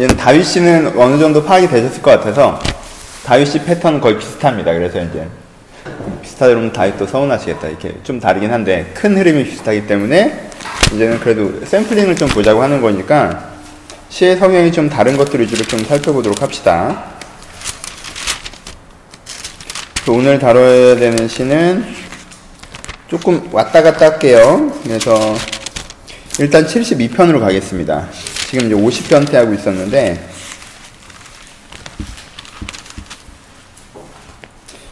얘는 다윗 씨는 어느 정도 파악이 되셨을 것 같아서 다윗 씨 패턴은 거의 비슷합니다. 그래서 이제 비슷하다 그러면 다윗도 서운하시겠다. 이렇게 좀 다르긴 한데 큰 흐름이 비슷하기 때문에 이제는 그래도 샘플링을 좀 보자고 하는 거니까 시의 성향이 좀 다른 것들 위주로 좀 살펴보도록 합시다. 오늘 다뤄야 되는 시는 조금 왔다 갔다 할게요. 그래서 일단 72편으로 가겠습니다. 지금 이제 50편째 하고 있었는데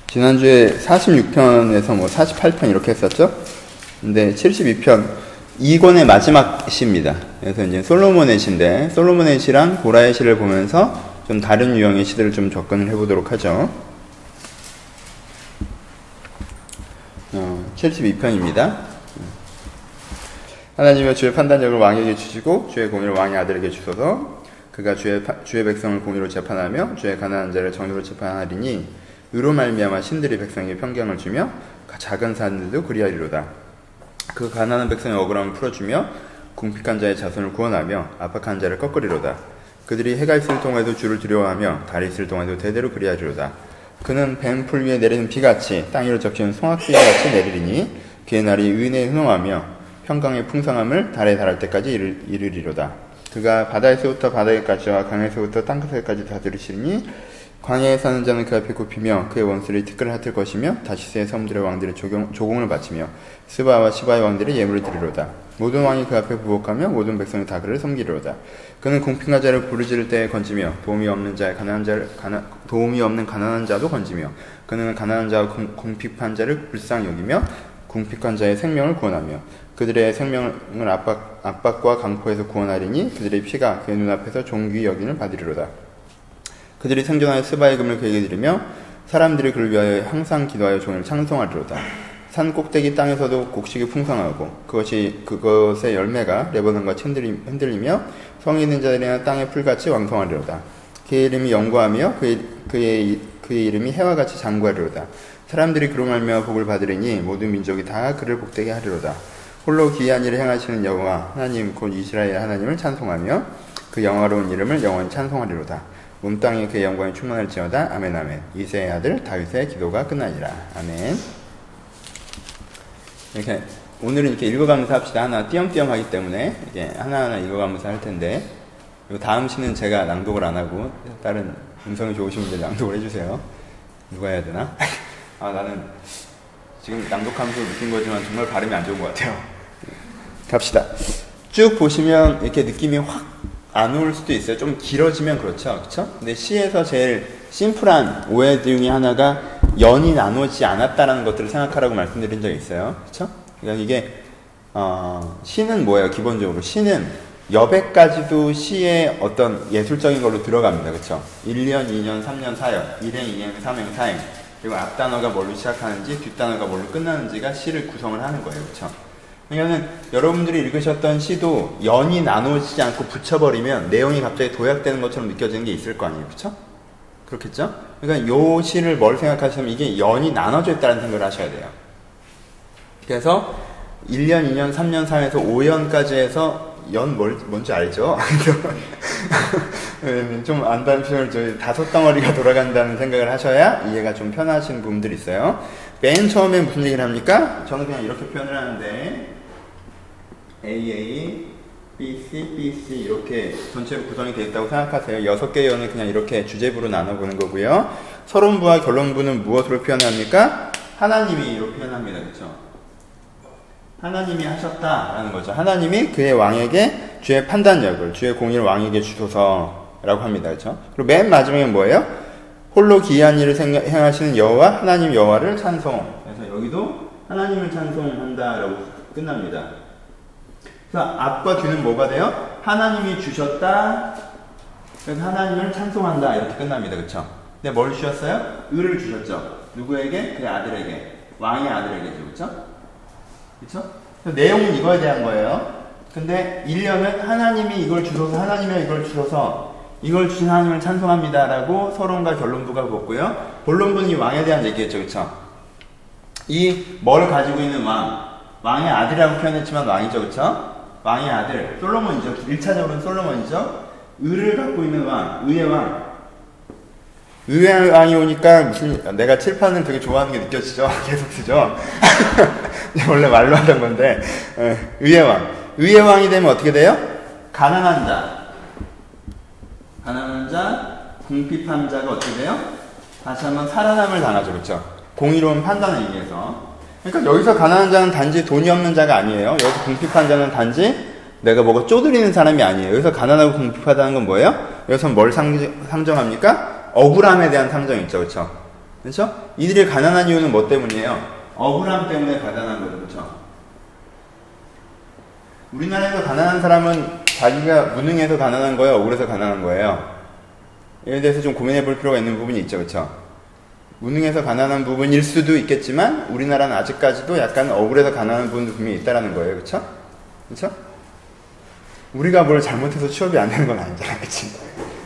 지난주에 46편에서 뭐 48편 이렇게 했었죠? 근데 72편 2권의 마지막 시입니다. 그래서 이제 솔로몬의 시인데 솔로몬의 시랑 고라의 시를 보면서 좀 다른 유형의 시들을 좀 접근을 해보도록 하죠. 어, 72편입니다. 하나님의 주의 판단력을 왕에게 주시고 주의 공의를 왕의 아들에게 주소서 그가 주의, 주의 백성을 공의로 재판하며 주의 가난한 자를 정의로 재판하리니 의로 말미암아 신들이 백성에게 평경을 주며 작은 사람들도 그리하리로다. 그 가난한 백성의 억울함을 풀어주며 궁핍한 자의 자손을 구원하며 압박한 자를 꺾으리로다. 그들이 해가 있을 동안에도 주를 두려워하며 달이 있을 동안에도 대대로 그리하리로다. 그는 뱀풀 위에 내리는 비같이 땅 위로 적시는 송악비같이 내리리니 그의 날이 의인에 흥황하며 평강의 풍성함을 달에 달할 때까지 이르, 이르리로다. 그가 바다에서부터 바다에까지와 강에서부터 땅끝에까지 다 들으시니 광야에 사는 자는 그 앞에 굽히며 그의 원수를 티끌을 핫을 것이며 다시스의 섬들의 왕들의 조경, 조공을 바치며 스바와 시바의 왕들의 예물을 드리로다. 모든 왕이 그 앞에 부복하며 모든 백성이 다 그를 섬기리로다. 그는 공평한 자를 부르짖을 때에 건지며 도움이 없는 자의 가난한 자를 가나, 도움이 없는 가난한 자도 건지며 그는 가난한 자와 공, 공핍한 자를 불쌍히 여기며 궁핍한 자의 생명을 구원하며 그들의 생명을 압박, 압박과 강포에서 구원하리니 그들의 피가 그의 눈앞에서 종귀 여긴을 받으리로다. 그들이 생존하여 스바의 금을 그에게 드리며 사람들이 그를 위하여 항상 기도하여 종을 창송하리로다. 산 꼭대기 땅에서도 곡식이 풍성하고 그것이 그것의 열매가 레버논과 흔들리며 성이 있는 자들이나 땅의 풀같이 왕성하리로다. 그의 이름이 영구하며 그의, 그의, 그의 이름이 해와 같이 장구하리로다. 사람들이 그로 말미암아 복을 받으리니 모든 민족이 다 그를 복되게 하리로다. 홀로 기이한 일을 행하시는 여호와 하나님 곧 이스라엘 하나님을 찬송하며 그 영화로운 이름을 영원히 찬송하리로다. 온 땅에 그의 영광이 충만할지어다. 아멘 아멘. 이세의 아들 다윗의 기도가 끝나니라. 아멘. 이렇게 오늘은 이렇게 읽어가면서 합시다. 하나 띄엄띄엄 하기 때문에 이게 하나하나 읽어가면서 할 텐데 요 다음 시는 제가 낭독을 안 하고 다른 음성이 좋으신 분들 낭독을 해주세요. 누가 해야 되나? 아 나는 지금 낭독하면서 느낀 거지만 정말 발음이 안 좋은 것 같아요. 갑시다. 쭉 보시면 이렇게 느낌이 확 안 올 수도 있어요. 좀 길어지면 그렇죠. 그렇죠? 근데 시에서 제일 심플한 오해 중에 하나가 연이 나누지 않았다라는 것들을 생각하라고 말씀드린 적이 있어요. 그렇죠? 그러니까 이게 어, 시는 뭐예요? 기본적으로 시는 여백까지도 시의 어떤 예술적인 걸로 들어갑니다. 그렇죠? 1년, 2년, 3년, 4년, 1행, 2행, 3행, 4행 그리고 앞단어가 뭘로 시작하는지 뒷단어가 뭘로 끝나는지가 시를 구성을 하는 거예요. 그렇죠? 그러니까는 여러분들이 읽으셨던 시도 연이 나누지 않고 붙여버리면 내용이 갑자기 도약되는 것처럼 느껴지는 게 있을 거 아니에요. 그렇죠? 그렇겠죠? 그러니까 요 시를 뭘 생각하시면 이게 연이 나눠져 있다는 생각을 하셔야 돼요. 그래서 1년, 2년, 3년, 4년에서 5년까지 해서 연 뭘, 뭔지 알죠? 좀 안다는 표현을 저희 다섯 덩어리가 돌아간다는 생각을 하셔야 이해가 좀 편하신 부분들이 있어요. 맨 처음에 무슨 얘기를 합니까? 저는 그냥 이렇게 표현을 하는데 AA, BC, BC 이렇게 전체로 구성이 되어 있다고 생각하세요. 여섯 개의 연을 그냥 이렇게 주제부로 나눠보는 거고요. 서론부와 결론부는 무엇으로 표현합니까? 하나님이 이렇게 표현합니다. 그렇죠? 하나님이 하셨다라는 거죠. 하나님이 그의 왕에게 주의 판단력을, 주의 공의를 왕에게 주소서라고 합니다. 그렇죠? 그리고 맨 마지막에 뭐예요? 홀로 기이한 일을 행하시는 여호와 하나님 여호와를 찬송. 그래서 여기도 하나님을 찬송한다라고 끝납니다. 그래서 앞과 뒤는 뭐가 돼요? 하나님이 주셨다. 그래서 하나님을 찬송한다 이렇게 끝납니다. 그렇죠? 근데 뭘 주셨어요? 의를 주셨죠. 누구에게? 그의 아들에게. 왕의 아들에게죠. 그렇죠? 그렇죠? 내용은 이거에 대한 거예요. 근데 1년은 하나님이 이걸 주셔서 하나님이 이걸 주셔서 이걸 주신 하나님을 찬송합니다라고 서론과 결론부가 붙고요. 본론부는 이 왕에 대한 얘기겠죠. 그렇죠? 이뭘 가지고 있는 왕, 왕의 아들이라고 표현했지만 왕이죠. 그렇죠? 왕의 아들, 솔로몬이죠. 1차적으로는 솔로몬이죠. 의를 갖고 있는 왕, 의의 왕. 의의 왕이 오니까 무슨 내가 칠판을 되게 좋아하는 게 느껴지죠? 계속 쓰죠? 원래 말로 하던 건데 예, 의의 왕. 의의 왕이 되면 어떻게 돼요? 가난한 자. 가난한 자, 궁핍한 자가 어떻게 돼요? 다시 한번 살아남을 당하죠. 그렇죠? 공의로운 판단을 의해서. 그러니까 여기서 가난한 자는 단지 돈이 없는 자가 아니에요. 여기서 궁핍한 자는 단지 내가 뭐가 쪼들리는 사람이 아니에요. 여기서 가난하고 궁핍하다는 건 뭐예요? 여기서 뭘 상, 상정 합니까? 억울함에 대한 상정이 있죠. 그렇죠? 그렇죠? 이들이 가난한 이유는 뭐 때문이에요? 억울함 때문에 가난한 거죠. 그렇죠? 우리나라에서 가난한 사람은 자기가 무능해서 가난한 거예요? 억울해서 가난한 거예요? 이에 대해서 좀 고민해 볼 필요가 있는 부분이 있죠. 그렇죠? 무능해서 가난한 부분일 수도 있겠지만 우리나라는 아직까지도 약간 억울해서 가난한 부분도 분명히 있다라는 거예요. 그렇죠? 그렇죠? 우리가 뭘 잘못해서 취업이 안 되는 건 아니잖아요. 그치?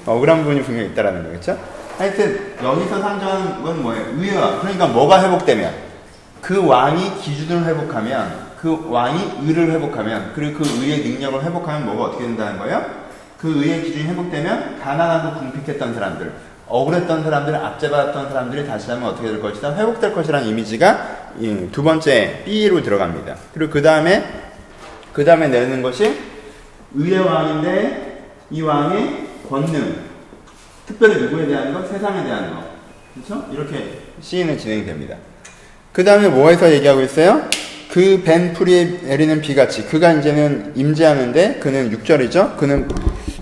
억울한 부분이 분명히 있다라는 거겠죠? 하여튼, 여기서 상정하는 건 뭐예요? 의와. 그러니까 뭐가 회복되면, 그 왕이 기준을 회복하면, 그 왕이 의를 회복하면, 그리고 그 의의 능력을 회복하면 뭐가 어떻게 된다는 거예요? 그 의의 기준이 회복되면, 가난하고 궁핍했던 사람들, 억울했던 사람들, 압제받았던 사람들이 다시 한번 어떻게 될 것이다? 회복될 것이라는 이미지가 두 번째 B로 들어갑니다. 그리고 그 다음에, 그 다음에 내는 것이 의의 왕인데 이 왕의 권능, 특별히 누구에 대한 것? 세상에 대한 것. 그렇죠? 이렇게 시인은 진행이 됩니다. 그 다음에 뭐에서 얘기하고 있어요? 그 벤 풀이 내리는 비같이 그가 이제는 임재하는데 그는 6절이죠. 그는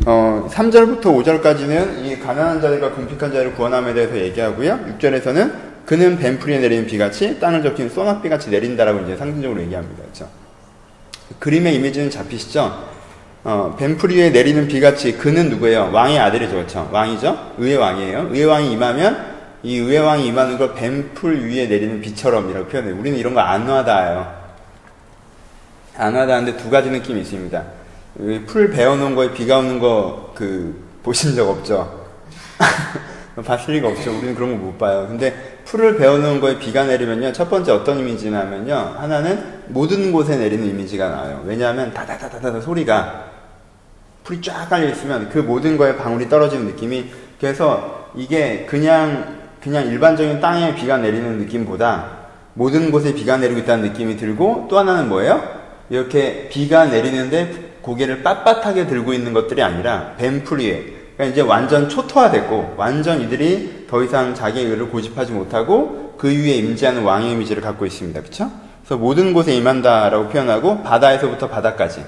어, 3절부터 5절까지는 이 가난한 자들과 궁핍한 자를 구원함에 대해서 얘기하고요. 6절에서는 그는 벤풀이에 내리는 비같이 땅을 적힌 소나비같이 내린다라고 이제 상징적으로 얘기합니다. 그렇죠? 그림의 이미지는 잡히시죠? 어, 벤풀 위에 내리는 비같이 그는 누구예요? 왕의 아들이죠. 그렇죠? 왕이죠? 의의 왕이에요. 의의 왕이 임하면 이 의의 왕이 임하는 걸 벤풀 위에 내리는 비처럼이라고 표현해요. 우리는 이런 거 안 와닿아요. 안 와닿는데 두 가지 느낌이 있습니다. 풀 베어놓은 거에 비가 오는 거 그 보신 적 없죠? 봤을 리가 없죠. 우리는 그런 거 못 봐요. 근데 풀을 베어놓은 거에 비가 내리면요. 첫 번째 어떤 이미지냐면요. 하나는 모든 곳에 내리는 이미지가 나와요. 왜냐하면 다다다다다 소리가 풀이 쫙 깔려 있으면 그 모든 거에 방울이 떨어지는 느낌이 그래서 이게 그냥 그냥 일반적인 땅에 비가 내리는 느낌보다 모든 곳에 비가 내리고 있다는 느낌이 들고 또 하나는 뭐예요? 이렇게 비가 내리는데 고개를 빳빳하게 들고 있는 것들이 아니라 뱀풀 위에 그러니까 이제 완전 초토화됐고 완전 이들이 더 이상 자기의 의를 고집하지 못하고 그 위에 임재하는 왕의 이미지를 갖고 있습니다. 그렇죠? 그래서 모든 곳에 임한다라고 표현하고 바다에서부터 바다까지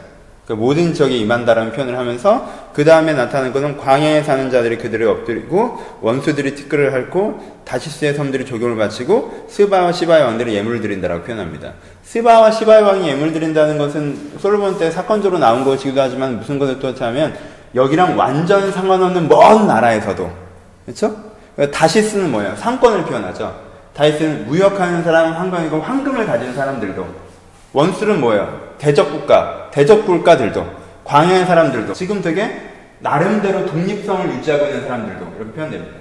그 모든 지역에 임한다라는 표현을 하면서 그 다음에 나타나는 것은 광야에 사는 자들이 그들을 엎드리고 원수들이 티끌을 핥고 다시스의 섬들이 조경을 바치고 스바와 시바의 왕들이 예물을 드린다라고 표현합니다. 스바와 시바의 왕이 예물 드린다는 것은 솔로몬 때 사건적으로 나온 것이기도 하지만 무슨 것을 뜻하면 여기랑 완전 상관없는 먼 나라에서도 그렇죠? 다시스는 뭐예요? 상권을 표현하죠. 다시스는 무역하는 사람, 황금이고 황금을 가진 사람들도 원수는 뭐예요? 대적국가, 대적국가들도 광야의 사람들도 지금 되게 나름대로 독립성을 유지하고 있는 사람들도 이렇게 표현됩니다.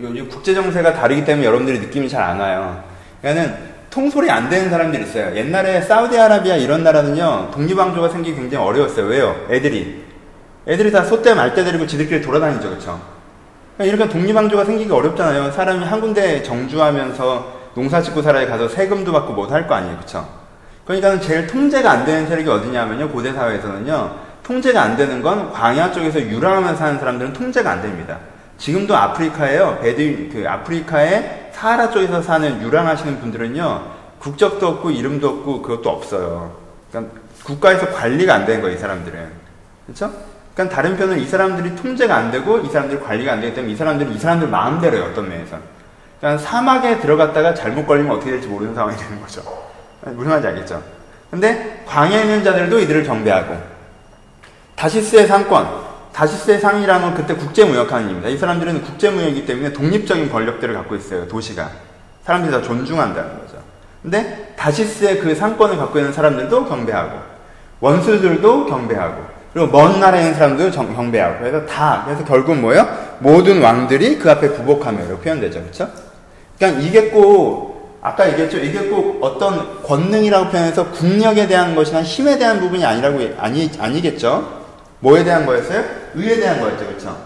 요즘 국제 정세가 다르기 때문에 여러분들이 느낌이 잘 안 와요. 그러니까는 통솔이 안 되는 사람들이 있어요. 옛날에 사우디아라비아 이런 나라는요, 독립왕조가 생기기 굉장히 어려웠어요. 왜요? 애들이. 애들이 다 소떼 말떼 데리고 지들끼리 돌아다니죠. 그쵸? 그러니까 이렇게 독립왕조가 생기기 어렵잖아요. 사람이 한 군데 정주하면서 농사 짓고 살아야 가서 세금도 받고 뭐할거 아니에요. 그쵸? 그러니까 제일 통제가 안 되는 세력이 어디냐면요. 고대 사회에서는요. 통제가 안 되는 건 광야 쪽에서 유랑하면서 사는 사람들은 통제가 안 됩니다. 지금도 아프리카에요. 베드, 그 아프리카에 사하라 쪽에서 사는 유랑하시는 분들은요, 국적도 없고 이름도 없고 그것도 없어요. 그러니까 국가에서 관리가 안 되는 거예요, 이 사람들은. 그렇죠? 그러니까 다른 편은 이 사람들이 통제가 안 되고 이 사람들이 관리가 안 되기 때문에 이 사람들은 이 사람들 마음대로요, 어떤 면에서. 그러니까 사막에 들어갔다가 잘못 걸리면 어떻게 될지 모르는 상황이 되는 거죠. 무슨 말인지 알겠죠? 근데 광야에 있는 자들도 이들을 경배하고 다시스의 상권, 다시스의 상이라는 건 그때 국제무역하는 입니다. 이 사람들은 국제무역이기 때문에 독립적인 권력들을 갖고 있어요. 도시가. 사람들이 다 존중한다는 거죠. 근데 다시스의 그 상권을 갖고 있는 사람들도 경배하고 원수들도 경배하고 그리고 먼 나라에 있는 사람들도 경배하고 그래서 다 그래서 결국 뭐예요? 모든 왕들이 그 앞에 부복하며 이렇게 표현되죠. 그렇죠? 그러니까 이게 꼭 아까 얘기했죠. 이게 꼭 어떤 권능이라고 표현해서 국력에 대한 것이나 힘에 대한 부분이 아니라고 아니 아니겠죠. 뭐에 대한 거였어요? 의에 대한 거였죠. 그렇죠?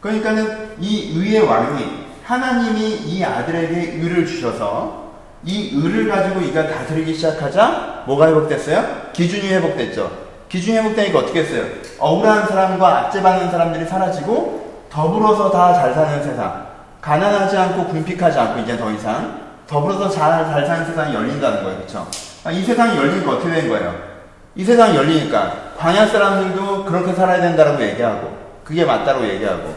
그러니까는 이 의의 왕이 하나님이 이 아들에게 의를 주셔서 이 의를 가지고 이가 다스리기 시작하자 뭐가 회복됐어요? 기준이 회복됐죠. 기준이 회복되니까 어떻게 했어요? 억울한 사람과 악재받는 사람들이 사라지고 더불어서 다 잘 사는 세상. 가난하지 않고 궁핍하지 않고 이제 더 이상 더불어서 잘, 잘 사는 세상이 열린다는 거예요. 그렇죠? 이 세상이 열리니까 어떻게 된 거예요? 이 세상이 열리니까 광야 사람들도 그렇게 살아야 된다고 얘기하고 그게 맞다고 얘기하고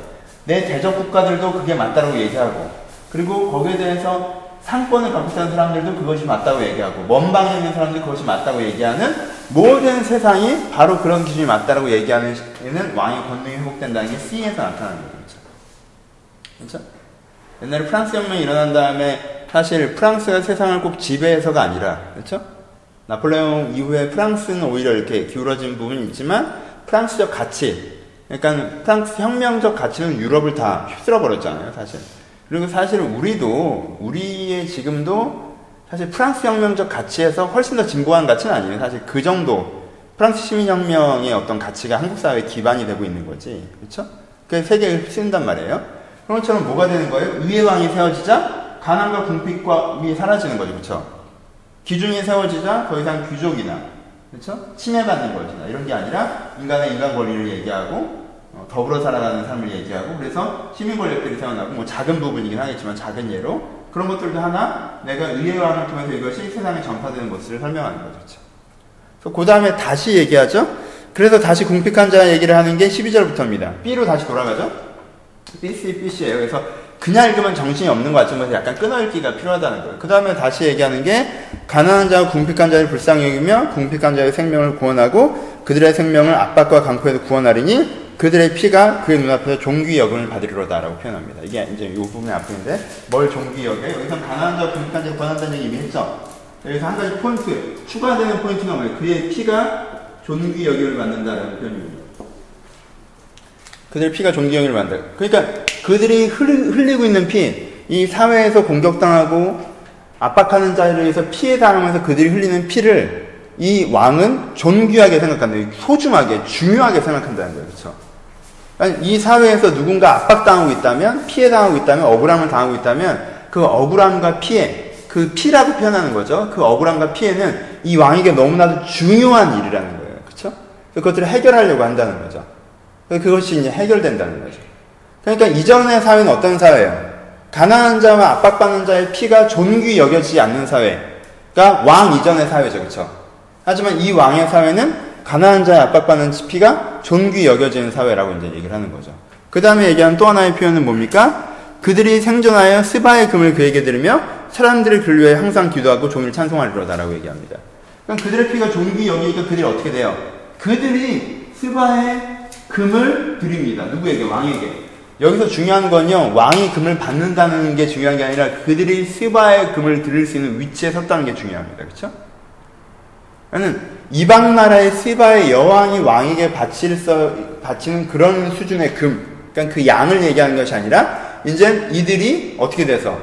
내 대적 국가들도 그게 맞다고 얘기하고 그리고 거기에 대해서 상권을 갖고 사는 사람들도 그것이 맞다고 얘기하고 먼 방에 있는 사람들 그것이 맞다고 얘기하는 모든 세상이 바로 그런 기준이 맞다고 얘기하는 왕의 권능이 회복된다는 게 C에서 나타나는 거죠. 그렇죠? 옛날에 프랑스 혁명이 일어난 다음에 사실 프랑스가 세상을 꼭 지배해서가 아니라 그렇죠? 나폴레옹 이후에 프랑스는 오히려 이렇게 기울어진 부분이 있지만 프랑스적 가치 그러니까 프랑스 혁명적 가치는 유럽을 다 휩쓸어 버렸잖아요, 사실. 그리고 사실 우리도 우리의 지금도 사실 프랑스 혁명적 가치에서 훨씬 더 진보한 가치는 아니에요. 사실 그 정도 프랑스 시민혁명의 어떤 가치가 한국 사회에 기반이 되고 있는 거지, 그렇죠? 그 세계에 휩쓴단 말이에요. 그런 것처럼 뭐가 되는 거예요? 의의 왕이 세워지자 가난과 궁핍이 사라지는 거죠, 그렇죠? 기준이 세워지자 더 이상 귀족이나 그렇죠? 침해받는 것이나 이런 게 아니라 인간의 인간 권리를 얘기하고 어, 더불어 살아가는 삶을 얘기하고 그래서 시민 권력들이 태어나고 뭐 작은 부분이긴 하겠지만 작은 예로 그런 것들도 하나 내가 의회 왕을 통해서 이것이 세상에 전파되는 모습을 설명하는 거죠. 그렇죠? 그 다음에 다시 얘기하죠. 그래서 다시 궁핍한 자 얘기를 하는 게 12절부터입니다. B로 다시 돌아가죠. BC, BC예요. 그래서 그냥 읽으면 정신이 없는 것 같지만 약간 끊어읽기가 필요하다는 거예요. 그 다음에 다시 얘기하는 게 가난한 자와 궁핍한 자를 불쌍히 여기며 궁핍한 자의 생명을 구원하고 그들의 생명을 압박과 강포에서 구원하리니 그들의 피가 그의 눈앞에서 종귀 여금을 받으리로다라고 표현합니다. 이게 이제 이 부분의 앞부분인데 뭘 종귀 여겨? 여기서 가난한 자와 궁핍한 자를 구원한다는 얘기 이미 했죠. 여기서 한 가지 포인트, 추가되는 포인트가 뭐예요? 그의 피가 종귀 여김을 받는다라는 표현입니다. 그들의 피가 종귀 여김을 받는다. 그러니까 그들이 흘리고 있는 피, 이 사회에서 공격당하고 압박하는 자에 의해서 피해 당하면서 그들이 흘리는 피를 이 왕은 존귀하게 생각한다. 소중하게, 중요하게 생각한다는 거예요. 그렇죠? 이 사회에서 누군가 압박당하고 있다면, 피해당하고 있다면, 억울함을 당하고 있다면, 그 억울함과 피해, 그 피라고 표현하는 거죠. 그 억울함과 피해는 이 왕에게 너무나도 중요한 일이라는 거예요. 그렇죠? 그것들을 해결하려고 한다는 거죠. 그것이 이제 해결된다는 거죠. 그러니까 이전의 사회는 어떤 사회예요? 가난한 자와 압박받는 자의 피가 존귀 여겨지지 않는 사회가 왕 이전의 사회죠. 그렇죠? 하지만 이 왕의 사회는 가난한 자의 압박받는 피가 존귀 여겨지는 사회라고 이제 얘기를 하는 거죠. 그 다음에 얘기하는 또 하나의 표현은 뭡니까? 그들이 생존하여 스바의 금을 그에게 들으며 사람들을 그를 위해 항상 기도하고 종일 찬송하리로다라고 얘기합니다. 그럼 그들의 피가 존귀 여기니까 그들이 어떻게 돼요? 그들이 스바의 금을 드립니다. 누구에게? 왕에게. 여기서 중요한 건요, 왕이 금을 받는다는 게 중요한 게 아니라 그들이 스바의 금을 드릴 수 있는 위치에 섰다는 게 중요합니다. 그쵸? 그러니까 이방 나라의 시바의 여왕이 왕에게 바칠 서, 바치는 그런 수준의 금, 그러니까 그 양을 얘기하는 것이 아니라 이제 이들이 어떻게 돼서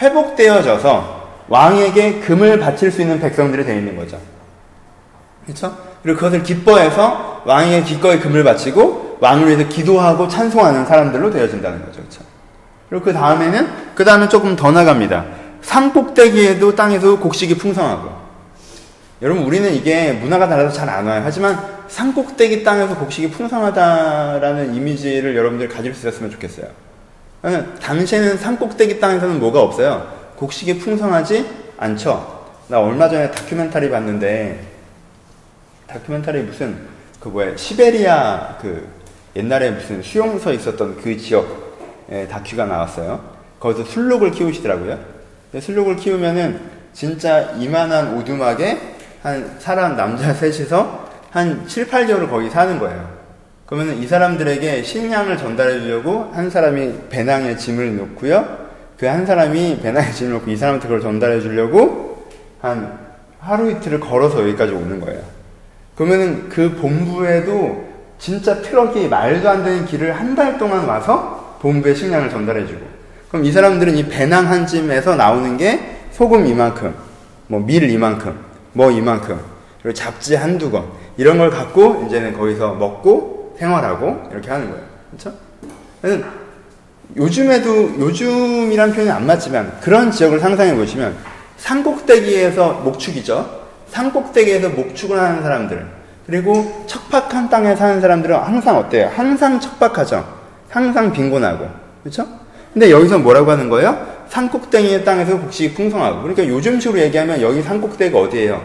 회복되어져서 왕에게 금을 바칠 수 있는 백성들이 되어 있는 거죠. 그렇죠? 그리고 그것을 기뻐해서 왕에게 기꺼이 금을 바치고 왕을 위해서 기도하고 찬송하는 사람들로 되어진다는 거죠. 그렇죠? 그리고 그 다음에는 그 다음에 조금 더 나갑니다. 산 꼭대기에도 땅에서 곡식이 풍성하고 여러분 우리는 이게 문화가 달라서 잘 안 와요. 하지만 산 꼭대기 땅에서 곡식이 풍성하다라는 이미지를 여러분들 가질 수 있었으면 좋겠어요. 당시에는 산 꼭대기 땅에서는 뭐가 없어요. 곡식이 풍성하지 않죠. 나 얼마 전에 다큐멘터리 봤는데 다큐멘터리 무슨 그 뭐야 시베리아 그 옛날에 무슨 수용소 있었던 그 지역 다큐가 나왔어요. 거기서 술록을 키우시더라고요. 술록을 키우면은 진짜 이만한 오두막에 한 사람 남자 셋이서 한 7, 8개월을 거기 사는 거예요. 그러면 이 사람들에게 식량을 전달해 주려고 한 사람이 배낭에 짐을 놓고요. 그 한 사람이 배낭에 짐을 놓고 이 사람한테 그걸 전달해 주려고 한 하루 이틀을 걸어서 여기까지 오는 거예요. 그러면은 그 본부에도 진짜 트럭이 말도 안 되는 길을 한 달 동안 와서 본부에 식량을 전달해 주고. 그럼 이 사람들은 이 배낭 한 짐에서 나오는 게 소금 이만큼, 뭐 밀 이만큼, 뭐 이만큼 그리고 잡지 한두 권 이런 걸 갖고 이제는 거기서 먹고 먹고 생활하고 이렇게 하는 거예요. 그렇죠? 요즘에도 요즘이란 표현이 안 맞지만 그런 지역을 상상해 보시면 산꼭대기에서 목축이죠. 산꼭대기에서 목축을 하는 사람들 그리고 척박한 땅에 사는 사람들은 항상 어때요? 항상 척박하죠. 항상 빈곤하고 그렇죠? 근데 여기서 뭐라고 하는 거예요? 산꼭대기의 땅에서 곡식이 풍성하고 그러니까 요즘식으로 얘기하면 여기 산꼭대기가 어디예요?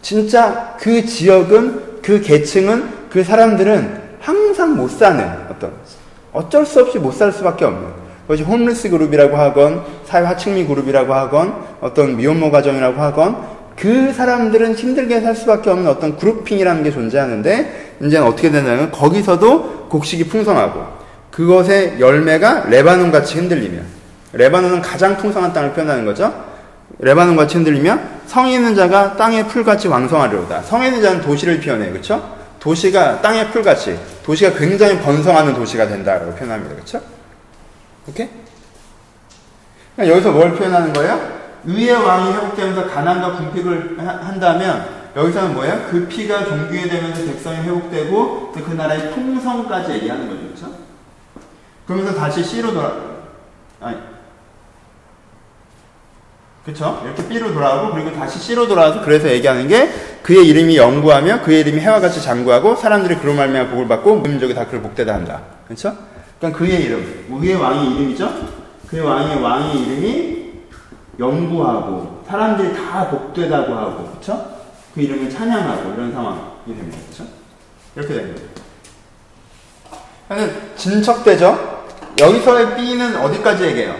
진짜 그 지역은 그 계층은 그 사람들은 항상 못 사는 어떤 어쩔 수 없이 못 살 수밖에 없는 그것이 홈리스 그룹이라고 하건 사회 하층미 그룹이라고 하건 어떤 미혼모 가정이라고 하건 그 사람들은 힘들게 살 수밖에 없는 어떤 그룹핑이라는 게 존재하는데 이제는 어떻게 되냐면 거기서도 곡식이 풍성하고 그것의 열매가 레바논 같이 흔들리면 레바논은 가장 풍성한 땅을 표현하는 거죠. 레바논 같이 흔들리면 성에 있는 자가 땅의 풀같이 왕성하려다. 성에 있는 자는 도시를 표현해요. 그렇죠? 도시가 땅의 풀같이 도시가 굉장히 번성하는 도시가 된다라고 표현합니다. 그렇죠? 오케이? 그러니까 여기서 뭘 표현하는 거예요? 의의 왕이 회복되면서 가난과 궁핍을 한다면 여기서는 뭐예요? 그 피가 종교에 되면서 백성이 회복되고 그 나라의 풍성까지 얘기하는 거죠. 그렇죠? 그러면서 다시 C로 돌아 아니 그쵸? 이렇게 B로 돌아오고 그리고 다시 C로 돌아와서 그래서 얘기하는 게 그의 이름이 영구하며 그의 이름이 해와 같이 장구하고 사람들이 그로 말미암아 복을 받고 민족이 다 그를 복되다 한다. 그렇죠? 그러니까 그의 이름, 그의 왕의 이름이죠. 그의 왕의 왕의 이름이 영구하고 사람들이 다 복되다고 하고 그렇죠? 그 이름을 찬양하고 이런 상황이 됩니다. 그렇죠? 이렇게 됩니다. 그래서 진척되죠. 여기서의 B는 어디까지 얘기해요?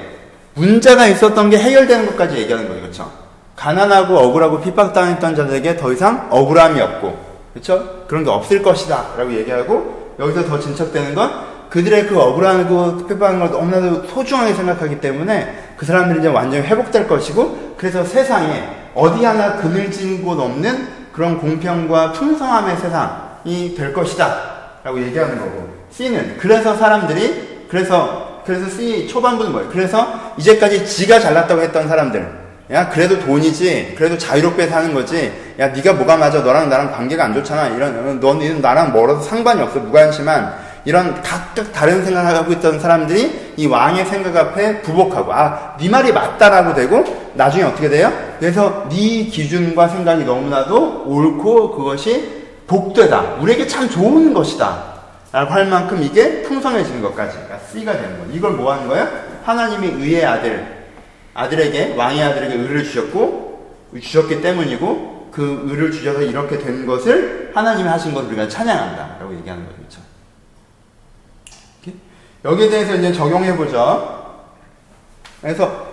문제가 있었던 게 해결되는 것까지 얘기하는 거예요. 그렇죠? 가난하고 억울하고 핍박당했던 자들에게 더 이상 억울함이 없고 그렇죠? 그런 게 없을 것이다 라고 얘기하고 여기서 더 진척되는 건 그들의 그 억울하고 핍박한 걸 너무나도 소중하게 생각하기 때문에 그 사람들이 이제 완전히 회복될 것이고 그래서 세상에 어디 하나 그늘진 곳 없는 그런 공평과 풍성함의 세상이 될 것이다 라고 얘기하는 거고 C는 그래서 사람들이 그래서 그래서 C 초반부는 뭐예요? 그래서 이제까지 지가 잘났다고 했던 사람들. 야, 그래도 돈이지. 그래도 자유롭게 사는 거지. 야, 네가 뭐가 맞아. 너랑 나랑 관계가 안 좋잖아. 이런 너는 나랑 멀어서 상관이 없어. 무관심한 이런 각각 다른 생각을 하고 있던 사람들이 이 왕의 생각 앞에 부복하고 아, 네 말이 맞다라고 되고 나중에 어떻게 돼요? 그래서 네 기준과 생각이 너무나도 옳고 그것이 복되다. 우리에게 참 좋은 것이다. 라고 할 만큼 이게 풍성해지는 것까지. 그러니까 C가 되는 거예요. 이걸 뭐 하는 거예요? 하나님이 의의 아들, 아들에게, 왕의 아들에게 의를 주셨고, 주셨기 때문이고, 그 의를 주셔서 이렇게 된 것을 하나님이 하신 것을 우리가 찬양한다. 라고 얘기하는 거죠. 여기에 대해서 이제 적용해보죠. 그래서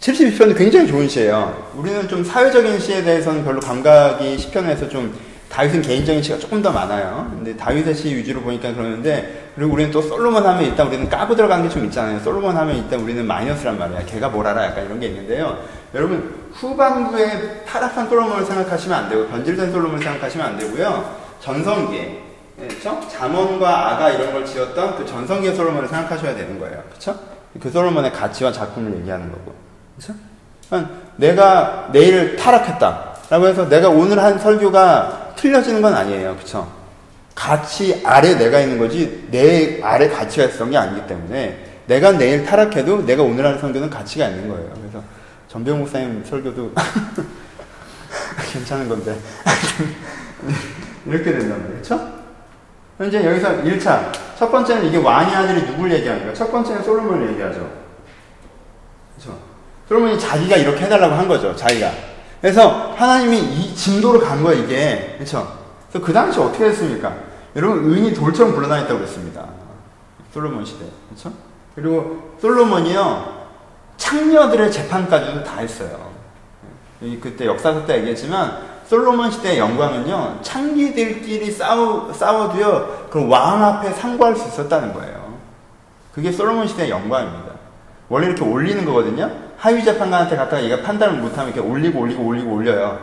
72편은 굉장히 좋은 시예요. 우리는 좀 사회적인 시에 대해서는 별로 감각이 10편에서 좀 다윗은 개인적인 시가 조금 더 많아요. 근데 다윗의 시 위주로 보니까 그러는데 그리고 우리는 또 솔로몬 하면 일단 우리는 까고 들어가는 게 좀 있잖아요. 솔로몬 하면 일단 우리는 마이너스란 말이야. 걔가 뭘 알아? 약간 이런 게 있는데요. 여러분 후반부에 타락한 솔로몬을 생각하시면 안 되고 변질된 솔로몬을 생각하시면 안 되고요. 전성기에 그렇죠? 잠원과 아가 이런 걸 지었던 그 전성기의 솔로몬을 생각하셔야 되는 거예요. 그렇죠? 그 솔로몬의 가치와 작품을 얘기하는 거고. 그렇죠? 내가 내일 타락했다. 라고 해서 내가 오늘 한 설교가 틀려지는 건 아니에요. 그쵸? 가치 아래 내가 있는 거지 내 아래 가치가 있었던 게 아니기 때문에 내가 내일 타락해도 내가 오늘 하는 설교는 가치가 있는 거예요. 그래서 전병 목사님 설교도 괜찮은 건데 이렇게 된단. 그쵸? 현재 여기서 1차 첫 번째는 이게 왕의 아들이 누굴 얘기하는 거예요? 첫 번째는 솔로몬을 얘기하죠. 그쵸? 솔로몬이 자기가 이렇게 해달라고 한 거죠. 자기가. 그래서 하나님이 이 진도로 간 거예요, 이게. 그쵸? 그래서 그 당시 어떻게 했습니까? 여러분, 의인이 돌처럼 불러다녔다고 그랬습니다. 솔로몬 시대. 그쵸? 그리고 솔로몬이요, 창녀들의 재판까지도 다 했어요. 그때 역사서 때 얘기했지만, 솔로몬 시대의 영광은요, 창기들끼리 싸우, 싸워도요, 그 왕 앞에 상고할 수 있었다는 거예요. 그게 솔로몬 시대의 영광입니다. 원래 이렇게 올리는 거거든요. 하위 재판관한테 갔다가 얘가 판단을 못하면 이렇게 올리고 올리고 올리고 올려요.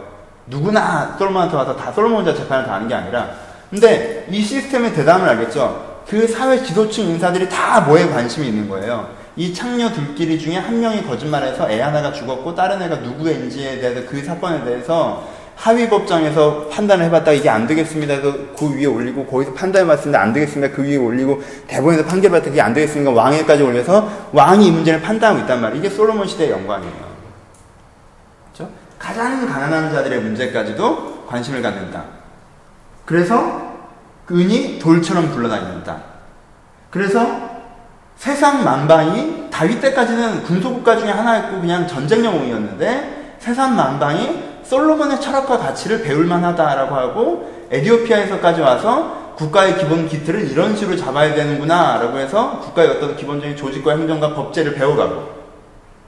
누구나 솔로몬한테 와서 다 솔로몬 자 재판을 다 하는 게 아니라. 근데 이 시스템의 대담을 알겠죠? 그 사회 지도층 인사들이 다 뭐에 관심이 있는 거예요. 이 창녀들끼리 중에 한 명이 거짓말해서 애 하나가 죽었고 다른 애가 누구인지에 대해서 그 사건에 대해서 하위 법정에서 판단을 해봤다가 이게 안 되겠습니다 해서 그 위에 올리고 거기서 판단해봤습니다 안 되겠습니다 그 위에 올리고 대법원에서 판결받다 그게 안 되겠습니까 왕에까지 올려서 왕이 이 문제를 판단하고 있단 말이에요. 이게 솔로몬 시대의 영광이에요. 그렇죠? 가장 가난한 자들의 문제까지도 관심을 갖는다. 그래서 그 은이 돌처럼 굴러다닌다. 그래서 세상 만방이 다윗 때까지는 군소국가 중에 하나였고 그냥 전쟁 영웅이었는데 세상 만방이 솔로몬의 철학과 가치를 배울 만하다라고 하고 에디오피아에서까지 와서 국가의 기본 기틀을 이런 식으로 잡아야 되는구나라고 해서 국가의 어떤 기본적인 조직과 행정과 법제를 배워가고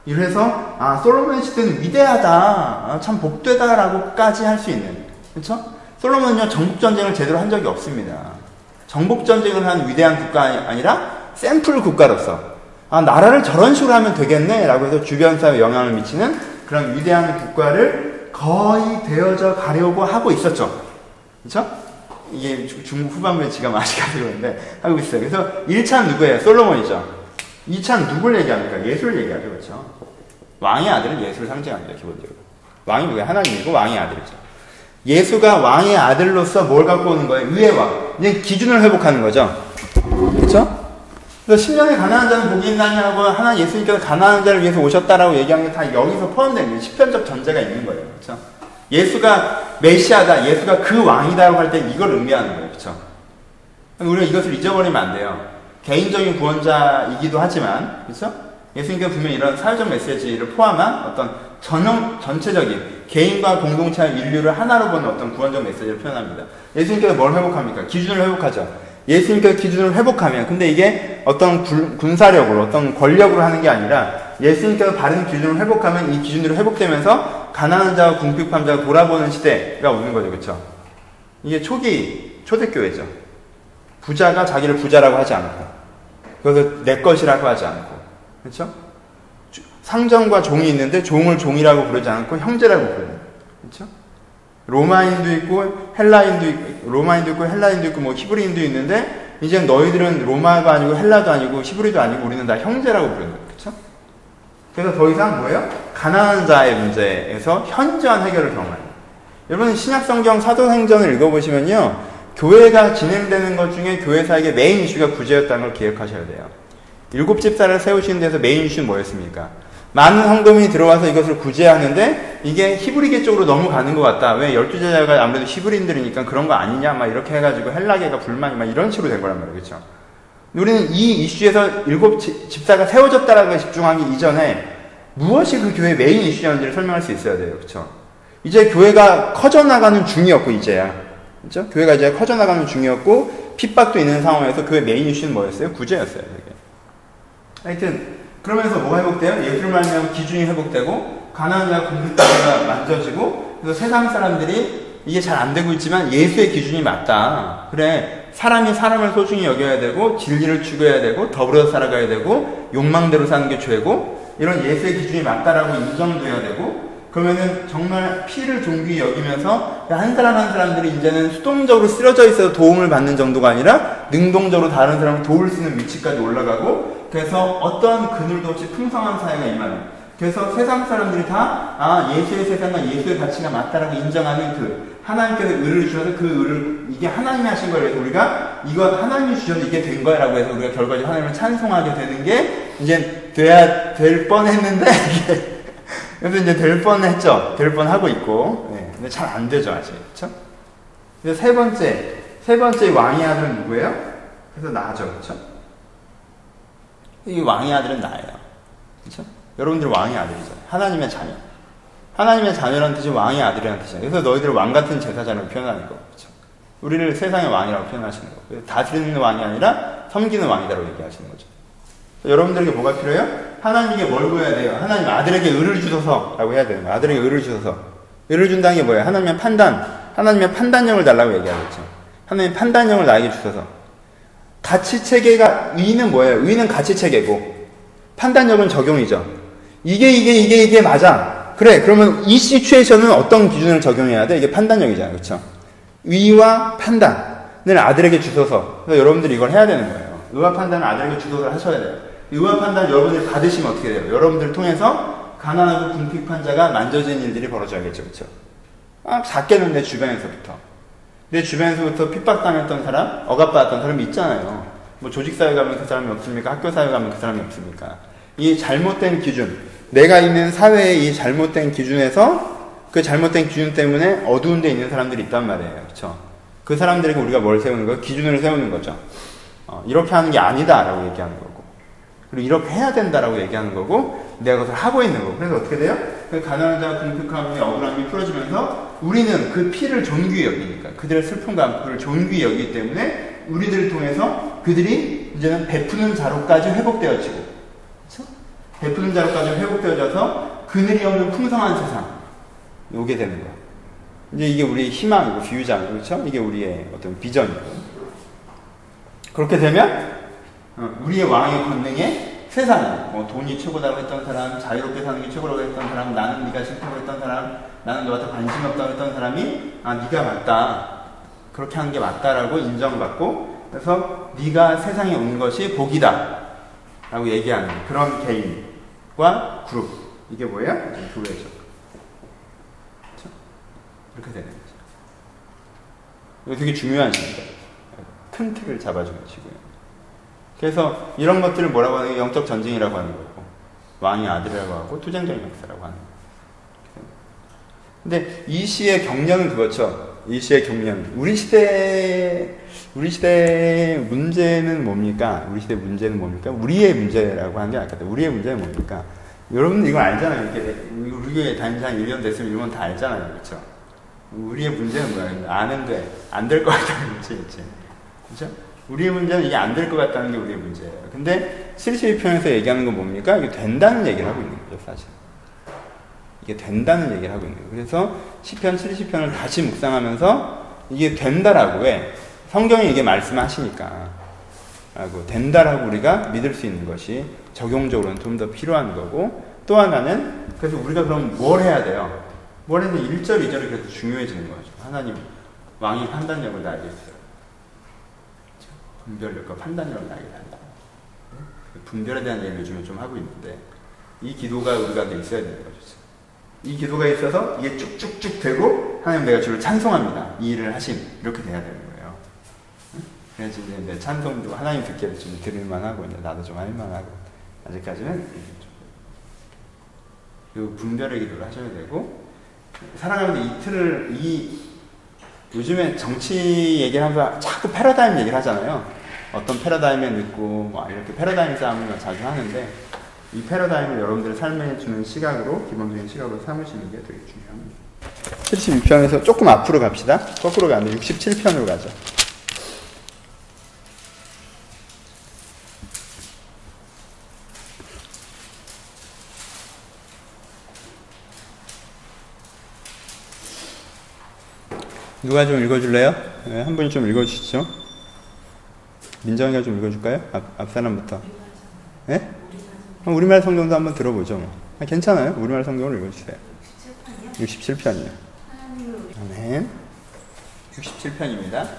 이래서 아 솔로몬 시대는 위대하다 아, 참 복되다라고까지 할 수 있는 그렇죠? 솔로몬은요 정복 전쟁을 제대로 한 적이 없습니다. 정복 전쟁을 한 위대한 국가 아니라 샘플 국가로서 아 나라를 저런 식으로 하면 되겠네라고 해서 주변 사회에 영향을 미치는 그런 위대한 국가를 거의 되어져 가려고 하고 있었죠. 그렇죠? 이게 중국 후반부에 지가 많이 가지고 있는데 하고 있어요. 그래서 1차는 누구예요? 솔로몬이죠. 2차는 누굴 얘기합니까? 예수를 얘기하죠. 그렇죠? 왕의 아들은 예수를 상징합니다. 기본적으로. 왕이 누구예요? 하나님이고 왕의 아들이죠. 예수가 왕의 아들로서 뭘 갖고 오는 거예요? 의의 왕. 이제 기준을 회복하는 거죠. 그렇죠? 그래서 10년의 가난한 자는 복이 있나냐고 하나 예수님께서 가난한 자를 위해서 오셨다라고 얘기하는 게 다 여기서 포함된 거예요. 10편적 전제가 있는 거예요. 그렇죠? 예수가 메시아다, 예수가 그 왕이다라고 할 때 이걸 의미하는 거예요. 그렇죠? 우리가 이것을 잊어버리면 안 돼요. 개인적인 구원자이기도 하지만, 그렇죠? 예수님께서 분명 이런 사회적 메시지를 포함한 어떤 전형, 전체적인 개인과 공동체 인류를 하나로 보는 어떤 구원적 메시지를 표현합니다. 예수님께서 뭘 회복합니까? 기준을 회복하죠. 예수님께서 기준을 회복하면, 근데 이게 어떤 군사력으로, 어떤 권력으로 하는 게 아니라 예수님께서 바른 기준을 회복하면 이 기준으로 회복되면서 가난한 자와 궁핍한 자가 돌아보는 시대가 오는 거죠. 그렇죠? 이게 초기 초대교회죠. 부자가 자기를 부자라고 하지 않고 그것을 내 것이라고 하지 않고 그렇죠? 상정과 종이 있는데 종을 종이라고 부르지 않고 형제라고 부르는 그렇죠? 로마인도 있고 헬라인도 있고 로마인도 있고 헬라인도 있고 뭐 히브리인도 있는데 이제 너희들은 로마가 아니고 헬라도 아니고 히브리도 아니고 우리는 다 형제라고 부르는 거예요. 그렇죠? 그래서 더 이상 뭐예요? 가난한 자의 문제에서 현저한 해결을 경험해요. 여러분 신약 성경 사도행전을 읽어보시면요. 교회가 진행되는 것 중에 교회사에게 메인 이슈가 구제였다는 걸 기억하셔야 돼요. 일곱 집사를 세우시는 데서 메인 이슈는 뭐였습니까? 많은 성도민이 들어와서 이것을 구제하는데 이게 히브리계 쪽으로 넘어가는 것 같다. 왜 열두 제자가 아무래도 히브리인들이니까 그런 거 아니냐 막 이렇게 해가지고 헬라계가 불만이 막 이런 식으로 된 거란 말이에요. 그렇죠? 우리는 이 이슈에서 일곱 집사가 세워졌다라는 걸 집중하기 이전에 무엇이 그 교회의 메인 이슈였는지를 설명할 수 있어야 돼요. 그렇죠? 이제 교회가 커져나가는 중이었고 이제야. 그렇죠? 교회가 이제 커져나가는 중이었고 핍박도 있는 상황에서 교회 메인 이슈는 뭐였어요? 구제였어요. 되게. 하여튼 그러면서 뭐가 회복돼요? 예수를 말미암아 기준이 회복되고 가난한 자가 공급 자가 만져지고 그래서 세상 사람들이 이게 잘 안 되고 있지만 예수의 기준이 맞다. 그래 사람이 사람을 소중히 여겨야 되고 진리를 추구해야 되고 더불어 살아가야 되고 욕망대로 사는 게 죄고 이런 예수의 기준이 맞다라고 인정돼야 되고 그러면은 정말 피를 존귀히 여기면서 한 사람 한 사람들이 이제는 수동적으로 쓰러져 있어서 도움을 받는 정도가 아니라 능동적으로 다른 사람을 도울 수 있는 위치까지 올라가고 그래서 어떠한 그늘도 없이 풍성한 사회가 임하는 그래서 세상 사람들이 다, 아, 예수의 세상과 예수의 가치가 맞다라고 인정하는 그, 하나님께서 의를 주셔서 그 의를, 이게 하나님이 하신 거예요. 우리가, 이거 하나님이 주셔서 이게 된 거야. 라고 해서 우리가 결과적으로 하나님을 찬송하게 되는 게, 이제 돼야, 될 뻔 했는데, 이게, 그래서 이제 될 뻔 했죠. 될 뻔 하고 있고, 네. 근데 잘 안 되죠, 아직. 그쵸? 그래서 세 번째, 세 번째 왕의 아들은 누구예요? 그래서 나죠. 그쵸? 이 왕의 아들은 나예요. 그쵸? 여러분들 왕의 아들이잖아요. 하나님의 자녀. 하나님의 자녀라는 뜻이 왕의 아들이라는 뜻이에요. 그래서 너희들 왕 같은 제사장을 표현하는 거. 그렇죠? 우리를 세상의 왕이라고 표현하시는 거. 다스리는 왕이 아니라 섬기는 왕이다라고 얘기하시는 거죠. 여러분들에게 뭐가 필요해요? 하나님에게 뭘 구해야 돼요? 하나님 아들에게 의를 주소서라고 해야 되는 거예요. 아들에게 의를 주소서. 의를 준다는 게 뭐예요? 하나님의 판단. 하나님의 판단력을 달라고 얘기하겠죠. 하나님의 판단력을 나에게 주소서. 가치 체계가 의는 뭐예요? 의는 가치 체계고 판단력은 적용이죠. 이게 이게 이게 이게 맞아. 그래. 그러면 이 시츄에이션은 어떤 기준을 적용해야 돼? 이게 판단력이잖아요. 그렇죠? 위와 판단을 아들에게 주소서. 그래서 여러분들이 이걸 해야 되는 거예요. 의와 판단을 아들에게 주소를 하셔야 돼요. 의와 판단 여러분들이 받으시면 어떻게 돼요? 여러분들을 통해서 가난하고 궁핍한 자가 만져진 일들이 벌어져야겠죠. 그렇죠? 아, 작게는 내 주변에서부터. 내 주변에서부터 핍박당했던 사람, 억압받았던 사람이 있잖아요. 뭐 조직사회 가면 그 사람이 없습니까? 학교사회 가면 그 사람이 없습니까? 이 잘못된 기준, 내가 있는 사회의 이 잘못된 기준에서 그 잘못된 기준 때문에 어두운 데 있는 사람들이 있단 말이에요. 그쵸? 그 사람들에게 우리가 뭘 세우는 거예요? 기준을 세우는 거죠. 어, 이렇게 하는 게 아니다라고 얘기하는 거고. 그리고 이렇게 해야 된다라고 얘기하는 거고, 내가 그것을 하고 있는 거고. 그래서 어떻게 돼요? 그 가난한 자와 궁핍함이 억울함이 풀어지면서 우리는 그 피를 존귀히 여기니까 그들의 슬픔과 아픔을 존귀히 여기기 때문에 우리들을 통해서 그들이 이제는 베푸는 자로까지 회복되어지고? 베푸는 자로까지 회복되어져서 그늘이 없는 풍성한 세상 오게 되는 거야. 이제 이게 우리의 희망이고 비유잖아요. 그렇죠? 이게 우리의 어떤 비전이고. 그렇게 되면 어, 우리의 왕의 권능에 세상에 뭐 돈이 최고다고 했던 사람, 자유롭게 사는 게 최고라고 했던 사람, 나는 네가 싫다고 했던 사람, 나는 너한테 관심 없다고 했던 사람이 아 네가 맞다. 그렇게 하는 게 맞다라고 인정받고 그래서 네가 세상에 온 것이 복이다. 라고 얘기하는 그런 개인과 그룹 이게 뭐예요? 교회죠. 이렇게 되는 거죠. 이거 되게 중요한 시입니다. 큰 틀을 잡아주는 시고요. 그래서 이런 것들을 뭐라고 하는 게 영적 전쟁이라고 하는 거고 왕의 아들이라고 하고 투쟁적인 역사라고 하는 거예요. 근데 이 시의 경련은 그렇죠. 이 시의 경련. 우리 시대 우리 시대의 문제는 뭡니까? 우리 시대 문제는 뭡니까? 우리의 문제라고 하는 게 같아요. 우리의 문제는 뭡니까? 여러분 이거 알잖아요. 이렇게 우리 교회 다닌 지한 1년 됐으면 이건 다 알잖아요. 그렇죠? 우리의 문제는 뭐야? 아는데 안 될 것 같다는 문제 있지. 그렇죠? 우리의 문제는 이게 안 될 것 같다는 게 우리의 문제예요. 근데 72편에서 얘기하는 건 뭡니까? 이게 된다는 얘기를 하고 있는 거죠, 사실. 이게 된다는 얘기를 하고 있는 거예요. 그래서 10편, 70편을 다시 묵상하면서 이게 된다라고 왜? 성경이 이게 말씀하시니까. 라고 된다라고 우리가 믿을 수 있는 것이 적용적으로는 좀 더 필요한 거고 또 하나는 그래서 우리가 그럼 뭘 해야 돼요? 뭘 해야 1절, 2절이 그래서 중요해지는 거죠. 하나님 왕이 판단력을 나에게 있어요. 분별력과 판단력을 나에게 한다. 분별에 대한 얘기를 요즘에 좀 하고 있는데 이 기도가 우리가 있어야 되는 거죠. 이 기도가 있어서 이게 쭉쭉쭉 되고 하나님 내가 주를 찬송합니다. 이 일을 하신 이렇게 돼야 되는 거예요. 그래서 이제 내 찬송도 하나님 듣기를 좀 들을만하고 이제 나도 좀 할만하고 아직까지는 그 분별의 기도를 하셔야 되고 사랑하는데 이틀을 이 요즘에 정치 얘기를 하면서 자꾸 패러다임 얘기를 하잖아요. 어떤 패러다임에 늦고 뭐 이렇게 패러다임 싸움을 자주 하는데 이 패러다임을 여러분들의 삶에 주는 시각으로 기본적인 시각으로 삼으시는 게 되게 중요합니다. 72편에서 조금 앞으로 갑시다. 거꾸로 가면 67편으로 가죠. 누가 좀 읽어줄래요? 네, 한 분이 좀 읽어주시죠. 민정이가 좀 읽어줄까요? 앞, 앞 사람부터. 예? 네? 우리말 성경도 한번 들어보죠. 뭐. 아, 괜찮아요. 우리말 성경을 읽어주세요. 67편이요. 아멘. 67편입니다.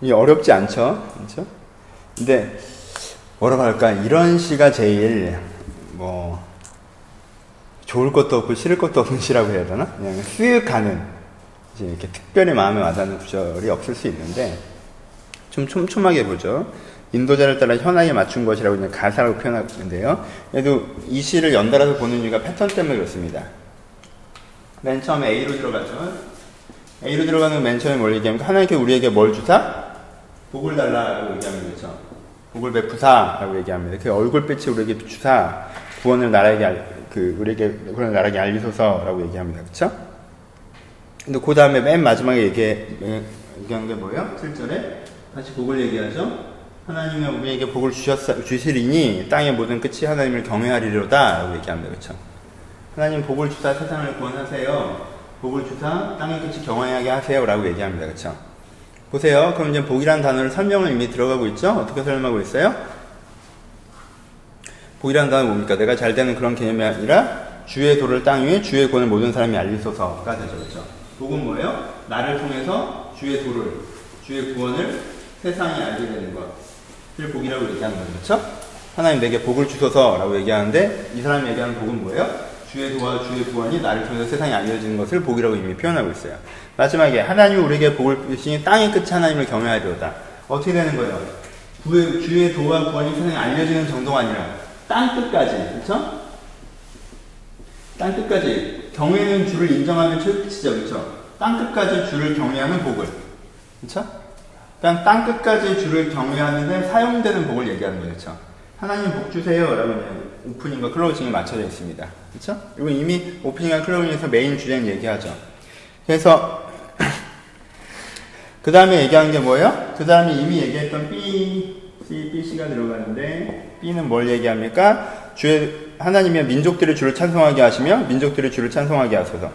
이 어렵지 않죠? 그렇죠? 근데 뭐라고 할까? 이런 시가 제일 뭐 좋을 것도 없고 싫을 것도 없는 시라고 해야 되나? 그냥 쓱 가는 이렇게 특별히 마음에 와닿는 구절이 없을 수 있는데 좀 촘촘하게 보죠. 인도자를 따라 현황에 맞춘 것이라고 그냥 가사라고 표현하는데요. 얘도 이 시를 연달아서 보는 이유가 패턴 때문에 그렇습니다. 맨 처음에 A로 들어가죠. A로 들어가는 맨 처음에 뭘 얘기하면 하나님께 우리에게 뭘 주사? 복을 달라고 얘기하면 되죠. 복을 베푸사라고 얘기합니다. 그 얼굴빛이 우리에게 주사, 구원을 나라에게 알, 그 우리에게 구원을 나라에게 알리소서라고 얘기합니다. 그렇죠? 근데 그 다음에 맨 마지막에 얘기, 얘기한 게 뭐예요? 7절에 다시 복을 얘기하죠. 하나님이 우리에게 복을 주셨, 주시리니 땅의 모든 끝이 하나님을 경외하리로다 라고 얘기합니다. 그렇죠? 하나님 복을 주사 세상을 구원하세요. 복을 주사 땅의 끝이 경외하게 하세요 라고 얘기합니다. 그렇죠? 보세요. 그럼 이제 복이라는 단어를 설명을 이미 들어가고 있죠? 어떻게 설명하고 있어요? 복이라는 단어는 뭡니까? 내가 잘 되는 그런 개념이 아니라 주의 도를 땅 위에 주의 권을 모든 사람이 알리소서가 되죠. 그렇죠? 복은 뭐예요? 나를 통해서 주의 도를, 주의 구원을 세상에 알게 되는 것. 를 복이라고 얘기하는 거죠. 그렇죠? 하나님 내게 복을 주소서라고 얘기하는데 이 사람이 얘기하는 복은 뭐예요? 주의 도와 주의 구원이 나를 통해서 세상에 알려지는 것을 복이라고 이미 표현하고 있어요. 마지막에 하나님이 우리에게 복을 주시니 땅의 끝 하나님을 경외하리로다. 어떻게 되는 거예요? 주의 도와 구원이 세상에 알려지는 정도가 아니라 땅 끝까지, 그렇죠? 땅 끝까지 경외는 주를 인정하면 최끝이죠, 그렇죠? 땅 끝까지 주를 경외하는 복을, 그렇죠? 그냥 땅 끝까지 주를 경외하는데 사용되는 복을 얘기하는 거죠, 그렇죠? 하나님 복 주세요 라고 opening과 closing이 맞춰져 있습니다. 그렇죠? 이거 이미 opening과 closing에서 main 주제는 얘기하죠. 그래서 그 다음에 얘기한 게 뭐예요? 그 다음에 이미 얘기했던 B, C, B, C가 들어가는데 B는 뭘 얘기합니까? 주의 하나님의 민족들의 주를 찬송하게 하시며 민족들의 주를 찬송하게 하소서.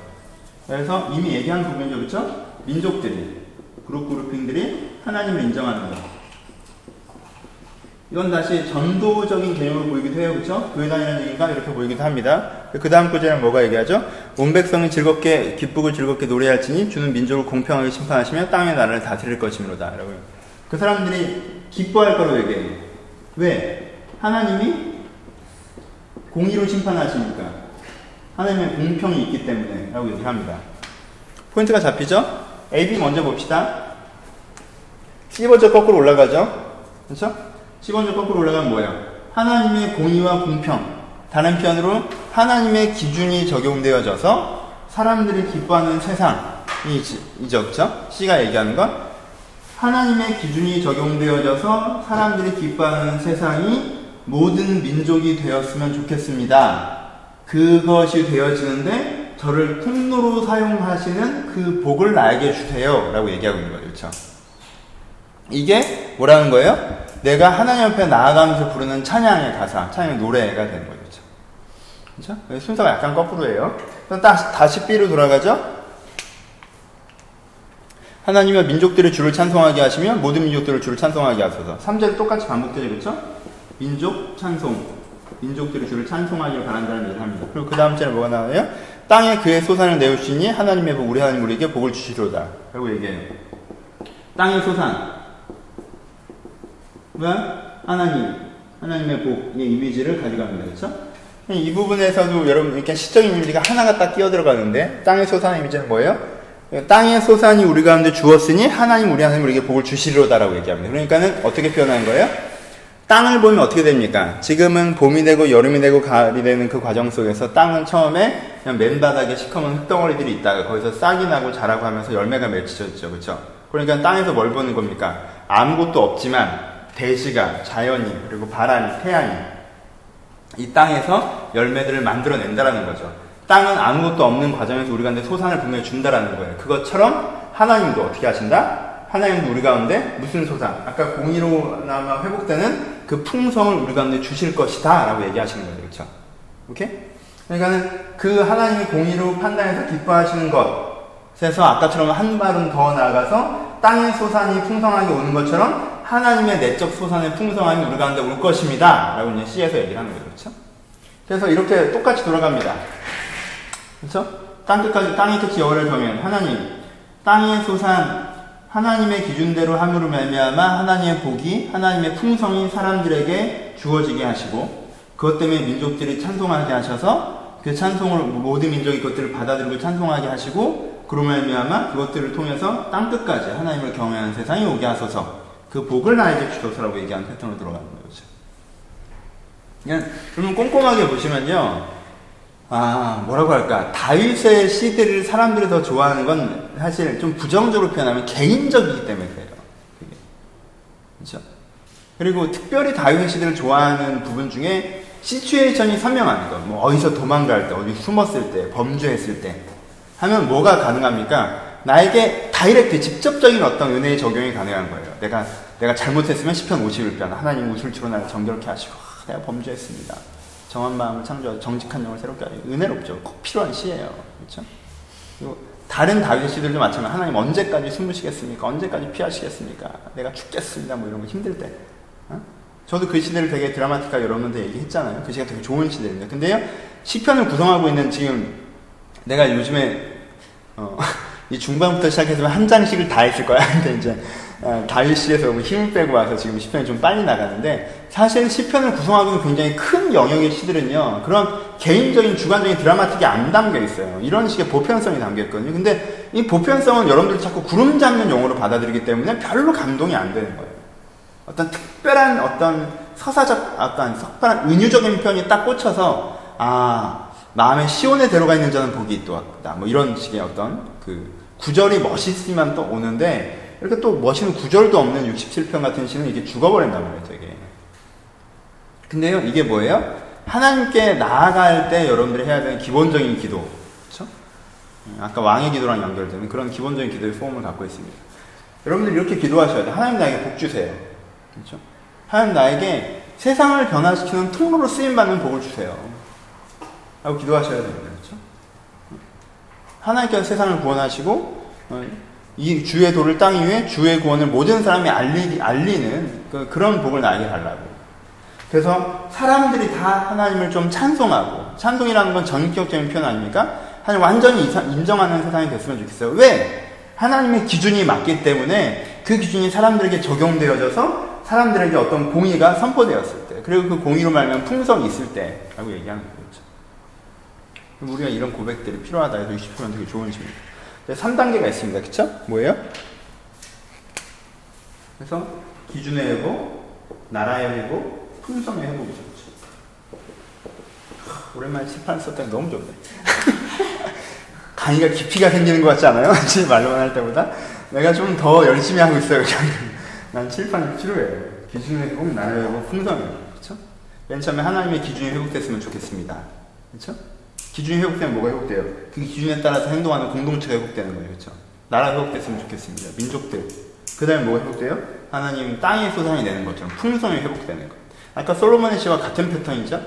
그래서 이미 얘기한 부분이죠, 그렇죠? 민족들이 그룹 그룹핑들이 하나님을 인정하는 것. 이건 다시 전도적인 개념으로 보이기도 해요. 그렇죠? 교회 다니는 얘기가 이렇게 보이기도 합니다. 그 다음 구절은 뭐가 얘기하죠? 온 백성이 즐겁게 기쁘고 즐겁게 노래할지니 주는 민족을 공평하게 심판하시며 땅의 나라를 다스릴 것이므로다. 라고 그 사람들이 기뻐할 거로 얘기해요. 왜? 하나님이 공의로 심판하시니까. 하나님의 공평이 있기 때문에 라고 얘기합니다. 포인트가 잡히죠? AB 먼저 봅시다. C 먼저 거꾸로 올라가죠? 그렇죠? 10원적 거꾸로 올라가면 뭐예요? 하나님의 공의와 공평. 다른 편으로 하나님의 기준이 적용되어져서 사람들이 기뻐하는 세상이 이죠. 그쵸? C가 얘기하는 건 하나님의 기준이 적용되어져서 사람들이 기뻐하는 세상이 모든 민족이 되었으면 좋겠습니다. 그것이 되어지는데 저를 통로로 사용하시는 그 복을 나에게 주세요. 라고 얘기하고 있는 거죠. 그쵸? 이게 뭐라는 거예요? 내가 하나님 앞에 나아가면서 부르는 찬양의 가사, 찬양의 노래가 되는 거죠. 그렇죠? 순서가 약간 거꾸로예요. 다시, 다시 B로 돌아가죠. 하나님의 민족들의 주를 찬송하게 하시며 모든 민족들을 주를 찬송하게 하소서. 3절 똑같이 반복되죠. 그렇죠? 민족 찬송. 민족들의 주를 찬송하기를 바란다는 얘기를 합니다. 그리고 그 다음 절에 뭐가 나와요? 땅에 그의 소산을 내우시니 하나님의 복, 우리 하나님 우리에게 복을 주시로다. 라고 얘기해요. 땅의 소산. 가 하나님, 하나님의 복의 이미지를 가져갑니다. 그렇죠? 이 부분에서도 여러분 이렇게 시적인 이미지가 하나가 딱 끼어 들어가는데 땅의 소산 이미지는 뭐예요? 땅의 소산이 우리 가운데 주었으니 하나님 우리 하나님 우리에게 복을 주시리로다라고 얘기합니다. 그러니까는 어떻게 표현하는 거예요? 땅을 보면 어떻게 됩니까? 지금은 봄이 되고 여름이 되고 가을이 되는 그 과정 속에서 땅은 처음에 그냥 맨바닥에 시커먼 흙덩어리들이 있다가 거기서 싹이 나고 자라고 하면서 열매가 맺혀졌죠. 그렇죠? 그러니까 땅에서 뭘 보는 겁니까? 아무것도 없지만 대지가, 자연이, 그리고 바람이, 태양이 이 땅에서 열매들을 만들어낸다라는 거죠. 땅은 아무것도 없는 과정에서 우리 가운데 소산을 분명히 준다라는 거예요. 그것처럼 하나님도 어떻게 하신다? 하나님도 우리 가운데 무슨 소산? 아까 공의로나마 회복되는 그 풍성을 우리 가운데 주실 것이다 라고 얘기하시는 거죠. 그렇죠? 오케이? 그러니까는 그 하나님이 공의로 판단해서 기뻐하시는 것에서 아까처럼 한 발은 더 나아가서 땅의 소산이 풍성하게 오는 것처럼 하나님의 내적 소산의 풍성함이 우리 가운데 올 것입니다. 라고 이제 C에서 얘기를 하는 거죠. 그렇죠? 그래서 이렇게 똑같이 돌아갑니다. 그렇죠? 땅 끝까지 땅의 끝이 여호를 정면 하나님 땅의 소산 하나님의 기준대로 함으로 말미암아 하나님의 복이 하나님의 풍성이 사람들에게 주어지게 하시고 그것 때문에 민족들이 찬송하게 하셔서 그 찬송을 모든 민족이 그것들을 받아들이고 찬송하게 하시고 그로 말미암아 그것들을 통해서 땅 끝까지 하나님을 경외하는 세상이 오게 하소서 그 복을 나에게 주소서라고 얘기하는 패턴으로 들어가는 거죠. 그냥 그러면 꼼꼼하게 보시면요. 아, 뭐라고 할까. 다윗의 시대를 사람들이 더 좋아하는 건 사실 좀 부정적으로 표현하면 개인적이기 때문에 그래요. 그렇죠? 그리고 특별히 다윗의 시대를 좋아하는 부분 중에 시츄에이션이 선명한 거. 뭐 어디서 도망갈 때, 어디 숨었을 때, 범죄했을 때 하면 뭐가 가능합니까? 나에게 다이렉트 직접적인 어떤 은혜의 적용이 가능한 거예요. 내가 내가 잘못했으면 10편 51편 하나님 우술치로 나를 정결케 하시고 아, 내가 범죄했습니다. 정한 마음을 창조하고 정직한 영을 새롭게 하시고 은혜롭죠. 꼭 필요한 시예요. 그렇죠? 그리고 다른 다윗 시들도 마찬가지 하나님 언제까지 숨으시겠습니까? 언제까지 피하시겠습니까? 내가 죽겠습니다. 뭐 이런 거 힘들 때. 어? 저도 그 시대를 되게 드라마틱하게 여러분들 얘기했잖아요. 그 시대가 되게 좋은 시대입니다. 근데요, 시편을 구성하고 있는 지금 내가 요즘에 어, 이 중반부터 시작해서 한 장씩을 다 했을 거야. 근데 이제 어, 다윗시에서 힘을 빼고 와서 지금 시편이 좀 빨리 나가는데 사실 시편을 구성하고 있는 굉장히 큰 영역의 시들은요 그런 개인적인 주관적인 드라마틱이 안 담겨 있어요. 이런 식의 보편성이 담겨 있거든요. 근데 이 보편성은 여러분들이 자꾸 구름 잡는 용어로 받아들이기 때문에 별로 감동이 안 되는 거예요. 어떤 특별한 어떤 서사적 어떤 특별한 은유적인 표현이 딱 꽂혀서 아 마음의 시온에 들어가 있는 자는 복이 있다 뭐 이런 식의 어떤 그 구절이 멋있으면 또 오는데 이렇게 또 멋있는 구절도 없는 67편 같은 시는 이게 죽어버린단 말이에요, 되게. 근데요, 이게 뭐예요? 하나님께 나아갈 때 여러분들이 해야 되는 기본적인 기도. 그렇죠? 아까 왕의 기도랑 연결되는 그런 기본적인 기도의 포럼을 갖고 있습니다. 여러분들 이렇게 기도하셔야 돼요. 하나님 나에게 복 주세요. 그렇죠? 하나님 나에게 세상을 변화시키는 통로로 쓰임받는 복을 주세요. 하고 기도하셔야 됩니다. 그렇죠? 하나님께서 세상을 구원하시고 어, 이 주의 도를 땅 위에 주의 구원을 모든 사람이 알리, 알리는 그, 그런 복을 나에게 달라고. 그래서 사람들이 다 하나님을 좀 찬송하고, 찬송이라는 건 전격적인 표현 아닙니까? 하나님 완전히 인정하는 세상이 됐으면 좋겠어요. 왜? 하나님의 기준이 맞기 때문에 그 기준이 사람들에게 적용되어져서 사람들에게 어떤 공의가 선포되었을 때, 그리고 그 공의로 말하면 풍성이 있을 때 라고 얘기하는 거죠. 우리가 이런 고백들이 필요하다 해서 20%는 되게 좋은 질문입니다. 3단계가 있습니다. 그쵸? 뭐예요? 그래서 기준의 회복, 나라의 회복, 풍성의 회복이죠. 오랜만에 칠판 썼더니 너무 좋네. 강의가 깊이가 생기는 것 같지 않아요? 말로만 할 때보다? 내가 좀 더 열심히 하고 있어요. 난 칠판이 필요해요. 기준의 회복, 나라의 회복, 풍성의 회복. 그쵸? 맨 처음에 하나님의 기준이 회복됐으면 좋겠습니다. 그쵸? 기준이 회복되면 뭐가 회복돼요? 그 기준에 따라서 행동하는 공동체가 회복되는 거예요. 그렇죠? 나라 회복됐으면 좋겠습니다. 민족들. 그 다음에 뭐가 회복돼요? 하나님 땅의 소산이 되는 것처럼 풍성이 회복되는 것. 아까 솔로몬의 시와 같은 패턴이죠?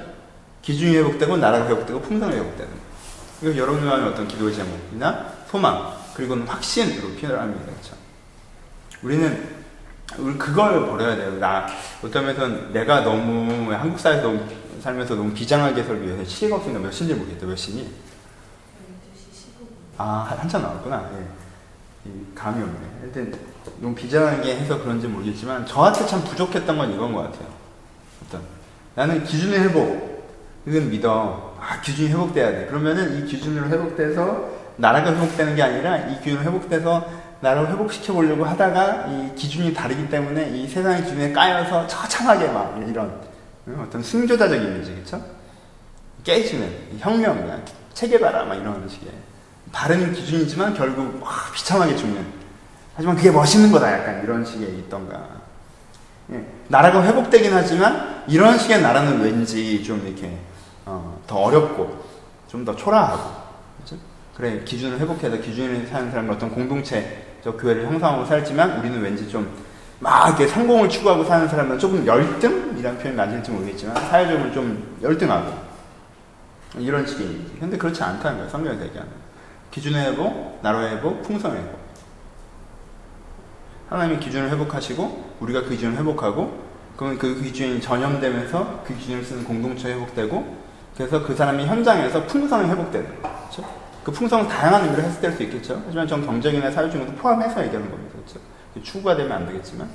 기준이 회복되고 나라가 회복되고 풍성이 회복되는 거. 이거 여러분이 하는 어떤 기도의 제목이나 소망, 그리고는 확신으로 표현을 합니다. 그렇죠? 우리는 우리 그걸 버려야 돼요. 나 면에서는 내가 너무 한국 사회에서 너무 살면서 너무 비장한 개설 위해서 시계가 없으니까 몇 시인지 모르겠다. 몇 시니? 아, 한참 나왔구나. 예. 감이 없네. 하여튼, 너무 비장하게 해서 그런지 모르겠지만, 저한테 참 부족했던 건 이건 것 같아요. 어떤, 나는 기준의 회복, 이건 믿어. 아, 기준이 회복돼야 돼. 그러면은 이 기준으로 회복돼서, 나라가 회복되는 게 아니라, 이 기준으로 회복돼서, 나를 회복시켜 보려고 하다가, 이 기준이 다르기 때문에, 이 세상의 기준에 까여서 처참하게 막, 이런, 어떤 승조자적 이미지, 그쵸? 깨지는, 혁명, 체계바라, 막 이런 식의. 바른 기준이지만 결국, 와, 비참하게 죽는. 하지만 그게 멋있는 거다, 약간 이런 식의 있던가. 예. 나라가 회복되긴 하지만, 이런 식의 나라는 왠지 좀 이렇게, 어, 더 어렵고, 좀 더 초라하고. 그래, 기준을 회복해서 기준을 사는 사람은 어떤 공동체적 교회를 형성하고 살지만, 우리는 왠지 좀, 막 이렇게 성공을 추구하고 사는 사람은 조금 열등이라는 표현이 맞을지 모르겠지만 사회적으로 좀 열등하고 이런 식의 이미지. 근데 그렇지 않다는 거예요. 성경에서 얘기하는. 기준의 회복, 나라의 회복, 풍성의 회복. 하나님의 기준을 회복하시고 우리가 그 기준을 회복하고 그러면 그 기준이 전염되면서 그 기준을 쓰는 공동체 회복되고 그래서 그 사람이 현장에서 풍성이 회복되는 거죠. 그렇죠? 그 풍성은 다양한 의미로 해석될 수 있겠죠. 하지만 전 경제적이나 사회적인 것도 포함해서 얘기하는 겁니다. 그렇죠? 추구가 되면 안 되겠지만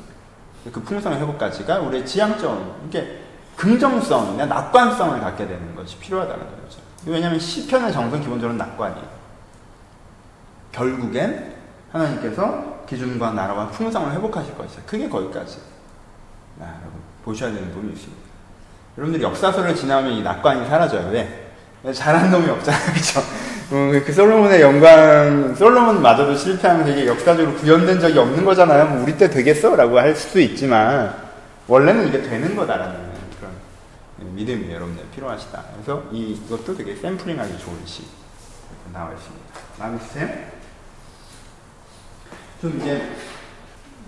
그 풍성의 회복까지가 우리의 지향점, 이게 긍정성이나 낙관성을 갖게 되는 것이 필요하다는 거죠. 왜냐하면 시편의 정성 기본적으로 낙관이에요. 결국엔 하나님께서 기준과 나라와 풍성을 회복하실 것이다. 그게 거기까지. 아, 여러분 보셔야 되는 부분이 있습니다. 여러분들이 역사서를 지나면 이 낙관이 사라져요. 왜? 잘한 놈이 없잖아요. 그죠? 어, 그 솔로몬의 영광, 솔로몬마저도 실패하면 되게 역사적으로 구현된 적이 없는 거잖아요. 뭐 우리 때 되겠어? 라고 할 수도 있지만, 원래는 이게 되는 거다라는 그런 믿음이 여러분들 필요하시다. 그래서 이것도 되게 샘플링하기 좋은 시 나와 있습니다. 마음에 드세요? 좀 이제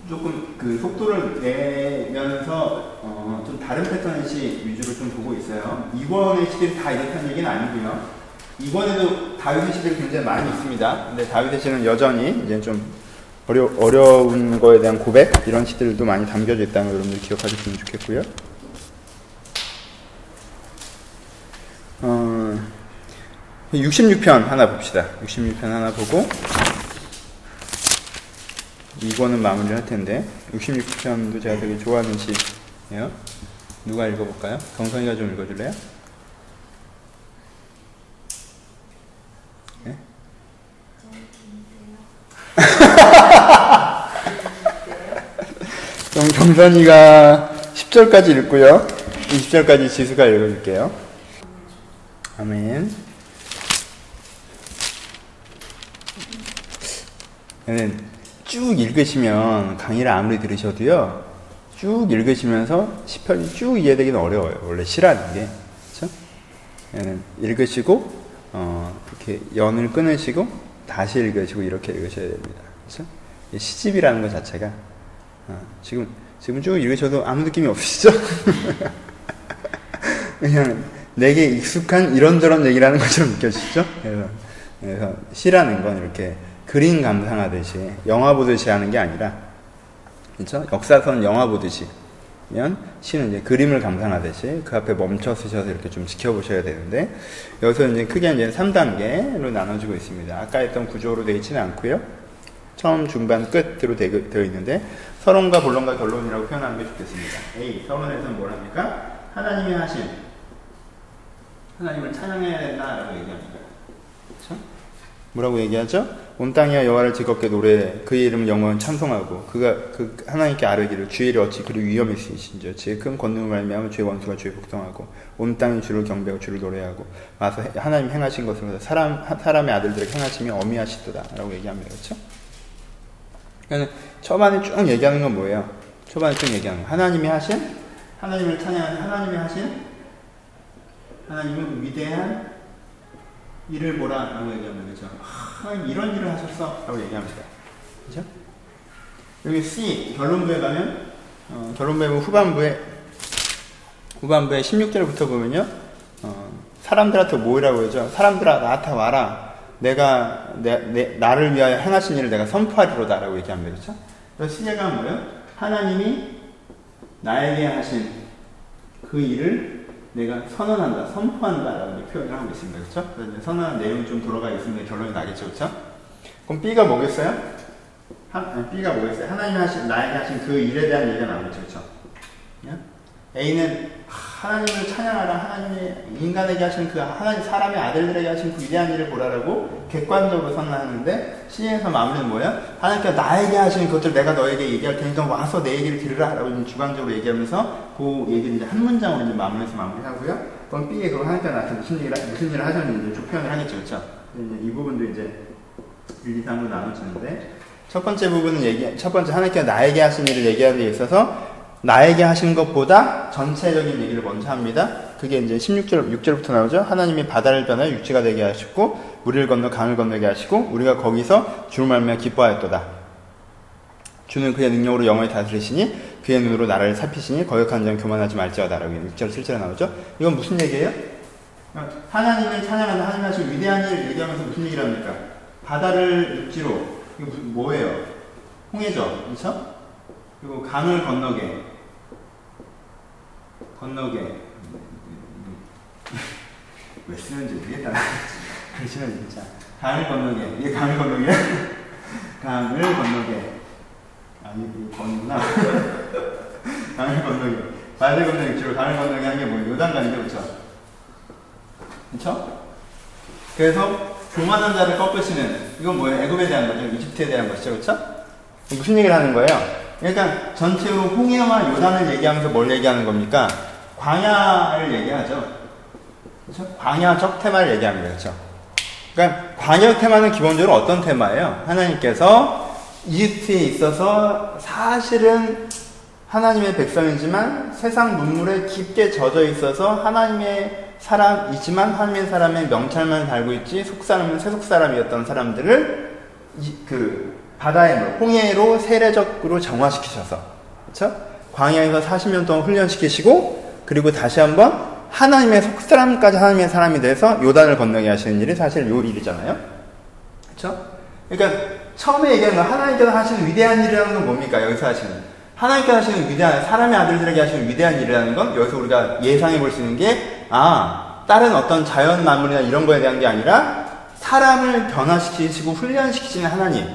조금 그 속도를 내면서 어, 좀 다른 패턴의 시 위주로 좀 보고 있어요. 이번의 시들이 다 이렇다는 얘기는 아니고요. 이번에도 다윗의 시들이 굉장히 많이 있습니다. 근데 다윗의 시는 여전히 이제 좀 어려, 어려운 거에 대한 고백 이런 시들도 많이 담겨져 있다는 걸 여러분들 기억하셨으면 좋겠고요. 어, 66편 하나 봅시다. 66편 하나 보고 이거는 마무리를 할 텐데 66편도 제가 되게 좋아하는 시예요. 누가 읽어볼까요? 경선이가 좀 읽어줄래요? 그럼 경선이가 10절까지 읽고요. 20절까지 지수가 읽어줄게요. 아멘. 얘는 쭉 읽으시면 강의를 아무리 들으셔도요. 쭉 읽으시면서 10편이 쭉 이해되기는 어려워요. 원래 시라는 게. 그렇죠? 읽으시고 어, 이렇게 연을 끊으시고 다시 읽으시고 이렇게 읽으셔야 됩니다. 그렇죠? 시집이라는 것 자체가 어, 지금 지금 쭉 읽으셔도 아무 느낌이 없으시죠? 그냥 내게 익숙한 이런저런 얘기라는 것처럼 느껴지시죠? 그래서, 그래서 시라는 건 이렇게 그림 감상하듯이 영화 보듯이 하는 게 아니라 그렇죠? 역사선 영화 보듯이 면 시는 이제 그림을 감상하듯이 그 앞에 멈춰 쓰셔서 이렇게 좀 지켜보셔야 되는데 여기서 이제 크게 이제 3단계로 나눠지고 있습니다. 아까 했던 구조로 되어 있지는 않고요. 처음, 중반, 끝으로 되어 있는데 서론과 본론과 결론이라고 표현하는 게 좋겠습니다. A. 서론에서는 뭘 합니까? 하나님이 하신 하나님을 찬양해야 된다라고 얘기합니다. 그렇죠? 뭐라고 얘기하죠? 온 땅이여 여호와를 즐겁게 노래 그 이름을 영원 찬송하고 그가 그 하나님께 아뢰기를 주의 일이 어찌 그리 위험이 있으신지 지혜 큰 권능을 말미암아 주의 원수가 주의 복종하고 온 땅이 주를 경배하고 주를 노래하고 와서 하나님 행하신 것을 사람 사람의 아들들에게 행하심이 어미하시도다라고 얘기합니다. 그렇죠? 그러니까 초반에 쭉 얘기하는 건 뭐예요? 초반에 쭉 얘기하는 거. 하나님이 하신 하나님을 찬양하는 하나님이 하신 하나님은 위대한 일을 보라라고 얘기하면 그죠? 하나님 이런 일을 하셨어라고 얘기합니다. 그죠? 여기 C 결론부에 가면 어, 결론부에 후반부에 후반부에 16절부터 보면요. 어, 사람들한테 뭐라고 그러죠? 사람들아 나한테 와라. 내가 내, 내, 나를 위하여 행하신 일을 내가 선포하리로다라고 얘기합니다. 그렇죠? 그래서 시제가 뭐예요? 하나님이 나에게 하신 그 일을 내가 선언한다, 선포한다라는 표현을 하고 있습니다. 그렇죠? 그래서 선언한 내용이 좀 돌아가 있으면 결론이 나겠죠. 그렇죠? 그럼 B가 뭐겠어요? 한, B가 뭐겠어요? 하나님이 하신, 나에게 하신 그 일에 대한 얘기가 나오겠죠. 그렇죠? A는 하나님을 찬양하라, 하나님이 인간에게 하신 그 하나님 사람의 아들들에게 하신 그 위대한 일을 보라라고 객관적으로 선언하는데 C에서 마무리는 뭐야? 하나님께서 나에게 하신 것들 내가 너에게 얘기할 테니 좀 와서 내 얘기를 들으라라고 주관적으로 얘기하면서 그 얘기를 이제 한 문장으로 이제 마무리해서 마무리하고요. 그럼 B에 그거 하니까 나한테 무슨 일을 무슨 일을 하셨는지 쭉 표현을 하겠죠, 그렇죠? 이제 이 부분도 이제 1, 2, 3으로 나눠지는데 첫 번째 부분은 얘기, 첫 번째 하나님께서 나에게 하신 일을 얘기하는 데 있어서 나에게 하신 것보다 전체적인 얘기를 먼저 합니다. 그게 이제 16절, 6절부터 나오죠. 하나님이 바다를 변하여 육지가 되게 하시고, 물을 건너 강을 건너게 하시고, 우리가 거기서 주를 말며 기뻐하였도다. 주는 그의 능력으로 영원히 다스리시니, 그의 눈으로 나라를 살피시니, 거역한 자 교만하지 말지어다 라고 6절, 7절에 나오죠. 이건 무슨 얘기예요? 하나님을 찬양하는 하나님 하신 위대한 일을 얘기하면서 무슨 얘기를 합니까? 바다를 육지로, 이거 뭐예요? 홍해죠. 그렇죠? 그리고 강을 건너게 건너게. 왜 쓰는지 모르겠다 그러시면 진짜. 강을 건너게. 이게 강을 건너게? 강을 건너게. 아 이게 건구나. 강을 건너게. 바다를 건너게 주로 강을 건너게 한 게 뭐예요 요단강이죠 그쵸 그쵸? 그래서 교만한 자를 꺾으시는 이건 뭐예요? 애굽에 대한 거죠? 이집트에 대한 것이죠? 그쵸? 무슨 얘기를 하는 거예요? 그러니까 전체로 홍해와 요단을 얘기하면서 뭘 얘기하는 겁니까? 광야를 얘기하죠. 그렇죠? 광야적 테마를 얘기합니다. 그렇죠? 그러니까 광야 테마는 기본적으로 어떤 테마예요? 하나님께서 이집트에 있어서 사실은 하나님의 백성이지만 세상 문물에 깊게 젖어 있어서 하나님의 사람이지만 하나님의 사람의 명찰만 달고 있지 속사람은 세속 사람이었던 사람들을 그 바다의 물, 홍해로 세례적으로 정화시키셔서 그렇죠? 광야에서 40년 동안 훈련시키시고 그리고 다시 한번 하나님의 속사람까지 하나님의 사람이 돼서 요단을 건너게 하시는 일이 사실 요 일이잖아요. 그렇죠? 그러니까 처음에 얘기하는 건 하나님께서 하시는 위대한 일이라는 건 뭡니까? 여기서 하시는 하나님께서 하시는 위대한 사람의 아들들에게 하시는 위대한 일이라는 건 여기서 우리가 예상해 볼 수 있는 게 아, 다른 어떤 자연 만물이나 이런 거에 대한 게 아니라 사람을 변화시키시고 훈련시키시는 하나님